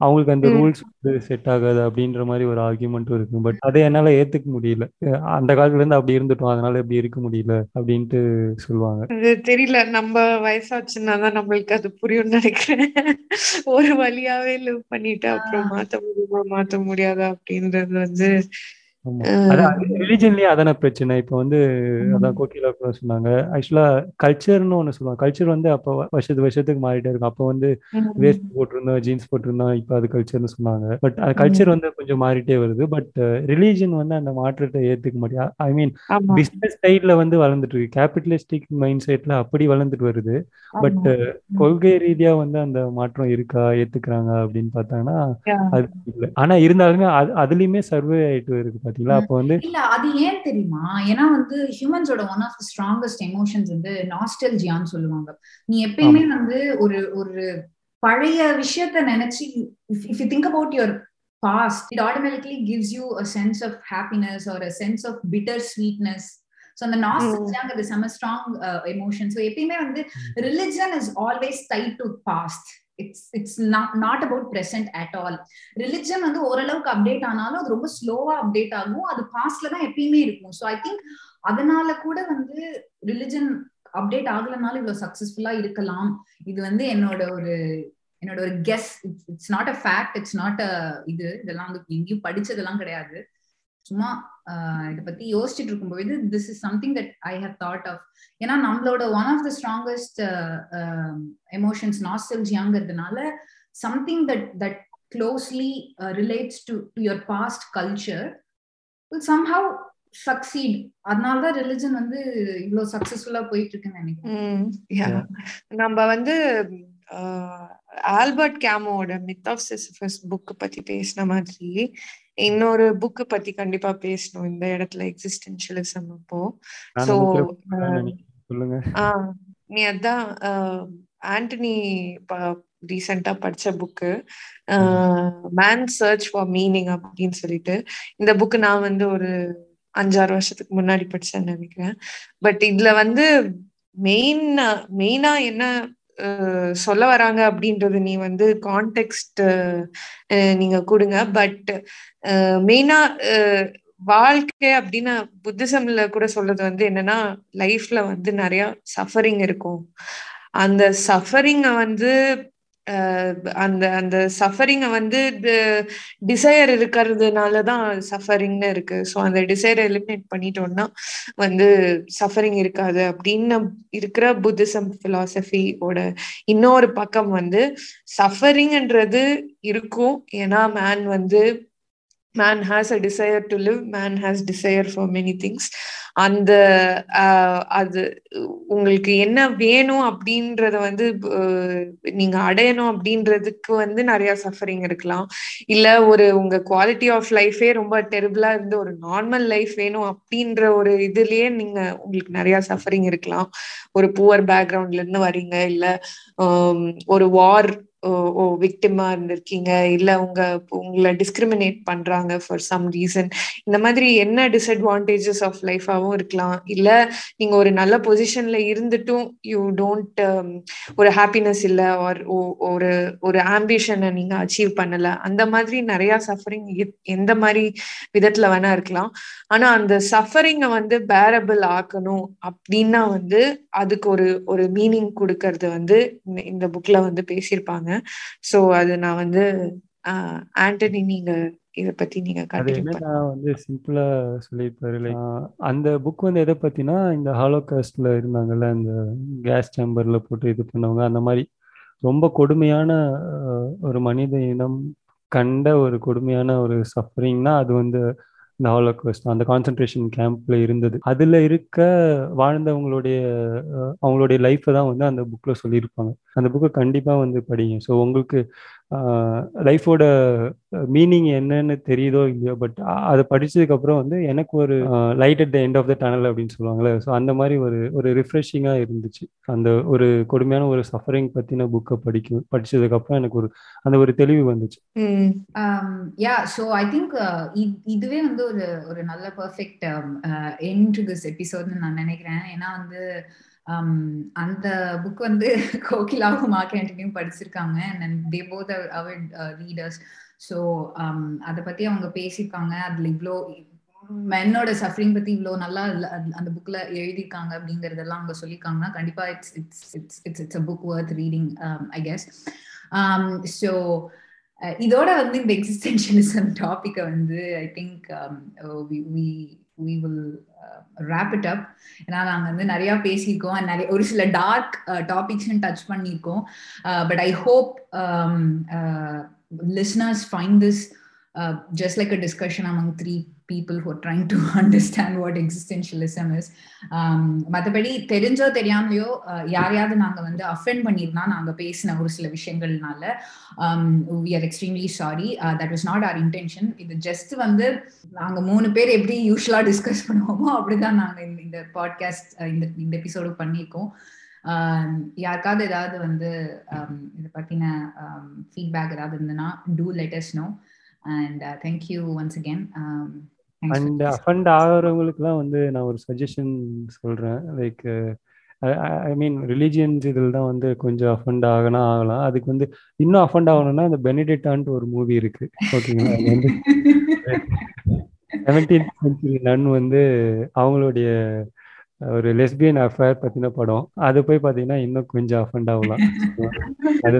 அவங்களுக்கு அந்த. ரூல்ஸ் வந்து செட் ஆகாது அப்படின்ற மாதிரி ஒரு ஆர்கியூமெண்ட்டும் இருக்கு. பட் அதை என்னால ஏத்துக்க முடியல. அந்த காலத்துல இருந்து அப்படி இருந்துட்டோம். அதனால இப்படி இருக்க முடியல அப்படின்ட்டு சொல்லுவாங்க. அது தெரியல. நம்ம வயசாச்சுன்னா தான் நம்மளுக்கு அது புரியும்னு நினைக்கிறேன். ஒரு வழியாவே லிவ் பண்ணிட்டு அப்புறம் மாத்த முடியுமா மாத்த முடியாதா அப்படின்றது வந்து ரிலிஜன்லயே அதான பிரச்சனை. இப்போ வந்து அதான் கோகிலா சொன்னாங்க. ஆக்சுவலா கல்ச்சர்னு ஒண்ணு சொல்லுவாங்க. கல்ச்சர் வந்து அப்போ வருஷத்து வருஷத்துக்கு மாறிட்டே இருக்கும். அப்போ வந்து வேஸ்ட் போட்டிருந்தோம் ஜீன்ஸ் போட்டிருந்தோம். இப்போ அது கல்ச்சர்னு சொன்னாங்க. பட் கல்ச்சர் வந்து கொஞ்சம் மாறிட்டே வருது. பட் ரிலீஜன் வந்து அந்த மாற்றத்தை ஏத்துக்க மாட்டேன் ஐ மீன் பிசினஸ் சைட்ல வந்து வளர்ந்துட்டு இருக்கு. கேபிட்டலிஸ்டிக் மைண்ட் செட்ல அப்படி வளர்ந்துட்டு வருது. பட் கொள்கை ரீதியா வந்து அந்த மாற்றம் இருக்கா? ஏத்துக்கிறாங்க அப்படின்னு பார்த்தாங்கன்னா. அது இல்லை. ஆனா இருந்தாலுமே அது அதுலயுமே சர்வே ஆயிட்டு இருக்கு பாத்தீங்களா? அப்போ வந்து இல்ல அது ஏன் தெரியுமா? ஏன்னா வந்து ஹியூமன்ஸோட ஒன் ஆஃப் ஸ்ட்ராங்கஸ்ட் எமோஷன்ஸ் வந்து நாஸ்டல்ஜியான்னு சொல்லுவாங்க. நீ எப்பயுமே வந்து ஒரு ஒரு பழைய விஷயத்த நினைச்சு if you think about your past it automatically gives you a sense of happiness or a sense of bitter sweetness so அந்த நாஸ்டல்ஜியாங்கிறது செம ஸ்ட்ராங் எமோஷன் ஸோ எப்பயுமே வந்து religion is always tied to past it's it's not about present at all religion வந்து ஓரளவுக்கு அப்டேட் ஆனாலும் அது ரொம்ப ஸ்லோவா அப்டேட் ஆகும். அது பாஸ்ட்ல தான் எப்பயுமே இருக்கும். ஸோ ஐ திங்க் அதனால கூட வந்து ரிலிஜன் அப்டேட் ஆகலனாலும் இவ்வளவு சக்சஸ்ஃபுல்லா இருக்கலாம். இது வந்து என்னோட ஒரு என்னோட ஒரு guess it's not a fact it's not a இது. இதெல்லாம் வந்து எங்கேயும் படிச்சதெல்லாம் கிடையாது. சும்மா இதை பத்தி யோசிச்சுட்டு இருக்கும்போது this is something that I have thought of ஏன்னா நம்மளோட one of the strongest emotions நாஸ்டல்ஜியாங்கிறதுனால something that that closely relates to to your past culture will somehow succeed அதனால தான் ரிலிஜன் வந்து இவ்வளவு சக்சஸ்ஃபுல்லா போயிட்டு இருக்குன்னு நினைக்கிறேன். நம்ம வந்து ஆல்பர்ட் கேமோட மித் ஆஃப் சிசிபஸ் புக் பத்தி பேசின மாதிரி இன்னொரு புக் பத்தி கண்டிப்பா பேசணும். இந்த இடத்துல எக்ஸிஸ்டென்ஷியலிசம் அப்போ. சோ சொல்லுங்க. நீ அதான் ஆண்டனி ரீசெண்டா படிச்ச book man search for meaning அப்படின்னு சொல்லிட்டு. இந்த புக்கு நான் வந்து ஒரு அஞ்சாறு வருஷத்துக்கு முன்னாடி படிச்சேன்னு நினைக்கிறேன். பட் இதுல வந்து மெயின் மெயினா என்ன சொல்ல வராங்க அப்படின்றது நீ வந்து கான்டெக்ட் நீங்க கொடுங்க. பட் மெயினா வாழ்க்கை அப்படின்னு புத்திசம்ல கூட சொல்றது வந்து என்னன்னா லைஃப்ல வந்து நிறைய சஃபரிங் இருக்கும். அந்த சஃபரிங்க வந்து அந்த அந்த சஃபரிங்கை வந்து டிசையர் இருக்கிறதுனாலதான் சஃபரிங்னு இருக்கு. ஸோ அந்த டிசைரை எலிமினேட் பண்ணிட்டோம்னா வந்து சஃபரிங் இருக்காது. அப்படின்னு இருக்கிற புத்திசம் பிலாசபியோட இன்னொரு பக்கம் வந்து சஃபரிங்ன்றது இருக்கும். ஏன்னா மேன் வந்து man has a desire to live man has desire for many things அந்த அது உங்களுக்கு என்ன வேணும் அப்படின்றத வந்து நீங்க அடையணும் அப்படின்றதுக்கு வந்து நிறைய சஃபரிங் இருக்கலாம். இல்ல ஒரு உங்க குவாலிட்டி ஆஃப் லைஃபே ரொம்ப டெரிபிளா இருந்து ஒரு நார்மல் லைஃப் வேணும் அப்படின்ற ஒரு இதுலயே நீங்க உங்களுக்கு நிறைய சஃபரிங் இருக்கலாம். ஒரு புவர் பேக்ரவுண்ட்ல இருந்து வரீங்க இல்ல ஒரு வார் ஓ விக்டிமா இருந்திருக்கீங்க இல்ல உங்க உங்களை டிஸ்கிரிமினேட் பண்றாங்க ஃபார் சம் ரீசன் இந்த மாதிரி என்ன டிஸ்அட்வான்டேஜஸ் ஆஃப் லைஃபாவும் இருக்கலாம். இல்ல நீங்க ஒரு நல்ல பொசிஷன்ல இருந்துட்டும் யூ டோன்ட் um, ஒரு ஹாப்பினஸ் இல்ல ஆர் ஒரு ஒரு ஆம்பிஷனை நீங்க அச்சீவ் பண்ணல. அந்த மாதிரி நிறைய சஃபரிங் எந்த மாதிரி விதத்துல வேணா இருக்கலாம். ஆனா அந்த சஃபரிங்கை வந்து பேரபிள் ஆக்கணும் அப்படின்னா வந்து அதுக்கு ஒரு ஒரு மீனிங் கொடுக்கறது வந்து இந்த புக்ல வந்து பேசியிருப்பாங்க. சோ அது நான் வந்து ஆண்டனி நீங்க இத பத்தி நீங்க வந்து சிம்பிளா சொல்லியிருப்பாரு. லைக் அந்த புக் வந்து எதை பத்தினா இந்த ஹாலோகாஸ்ட்ல இருந்தாங்கல்ல அந்த கேஸ் சேம்பர்ல போட்டு இது பண்ணவங்க அந்த மாதிரி ரொம்ப கொடுமையான ஒரு மனித இனம் கண்ட ஒரு கொடுமையான ஒரு சஃபரிங்னா அது வந்து இந்த ஹாலோகாஸ்ட் அந்த கான்சன்ட்ரேஷன் கேம்ப்ல இருந்தது. அதுல இருக்க வாழ்ந்தவங்களுடைய அவங்களுடைய லைஃப்பை தான் வந்து அந்த புக்ல சொல்லியிருப்பாங்க. அந்த புக்கை கண்டிப்பா வந்து படிங்க. ஸோ உங்களுக்கு லைஃபோட மீனிங் என்னன்னு தெரியுதோ இல்லையோ பட் அதை படிச்சதுக்கு அப்புறம் வந்து எனக்கு ஒரு light at the end of the tunnel அப்படின்னு சொல்லுவாங்கல்ல. ஸோ அந்த மாதிரி ஒரு ஒரு ரிஃப்ரெஷிங்கா இருந்துச்சு. அந்த ஒரு கொடுமையான ஒரு சஃபரிங் பத்தின புக்கை படிக்கும் படிச்சதுக்கு அப்புறம் எனக்கு ஒரு அந்த ஒரு தெளிவு வந்துச்சு. யா ஸோ ஐ திங்க் இதுவே வந்து ஒரு ஒரு நல்ல பர்ஃபெக்ட் என் டு திஸ் எபிசோட்னு நான் நினைக்கிறேன். ஏன்னா வந்து அந்த புக் வந்து கோகிலாவும் மார்க் ஆண்டனியும் படிச்சிருக்காங்க and they both are readers so அதை பத்தி அவங்க பேசியிருக்காங்க. அதுல இவ்வளோ மென்னோட சஃபரிங் பத்தி இவ்வளோ நல்லா அந்த புக்ல எழுதியிருக்காங்க அப்படிங்கறதெல்லாம் அவங்க சொல்லியிருக்காங்கன்னா கண்டிப்பா it's it's it's it's it's a book worth reading I guess so இதோட வந்து இந்த எக்ஸிஸ்டென்ஷியலிசம் டாபிக்கை வந்து I think we we will wrap it up ஏன்னா நாங்கள் வந்து நிறையா பேசியிருக்கோம் நிறைய ஒரு சில டார்க் டாபிக்ஸ்னு டச் பண்ணியிருக்கோம். But I hope listeners find this uh, just like a discussion among three people who are trying to understand what existentialism is. Um, மற்றபடி தெரிஞ்சோ தெரியாமலையோ uh, யாரையாவது நாங்கள் வந்து அஃபெண்ட் பண்ணியிருந்தா நாங்கள் பேசின ஒரு சில விஷயங்கள்னால we are extremely sorry that was not our intention இது ஜஸ்ட் வந்து நாங்கள் மூணு பேர் எப்படி யூஸ்வலாக டிஸ்கஸ் பண்ணுவோமோ அப்படிதான் நாங்கள் இந்த பாட்காஸ்ட் இந்த இந்த எபிசோடு uh, பண்ணியிருக்கோம். Um, யாருக்காவது ஏதாவது வந்து um, இதை பற்றின ஃபீட்பேக் ஏதாவது இருந்ததுன்னா do let us know and thank you once again and offend ஆகிறவங்களுக்குலாம் வந்து நான் ஒரு சஜஷன் சொல்கிறேன் லைக் ஐ மீன் ரிலீஜியன்ஸ் இதில் தான் வந்து கொஞ்சம் அஃபண்ட் ஆகலாம் ஆகலாம். அதுக்கு வந்து இன்னும் அஃபண்ட் ஆகணும்னா அந்த பெனிடிட்டான்ட்டு ஒரு மூவி இருக்கு. ஓகேங்களா? அது வந்து செவன்டீன் சென்ச்சுரி நன் வந்து அவங்களுடைய ஒரு லெஸ்பியன் அஃபேர் பத்தின படம். அது போய் பாத்தீங்கன்னா இன்னும் கொஞ்சம் அஃபண்ட் ஆகலாம். அது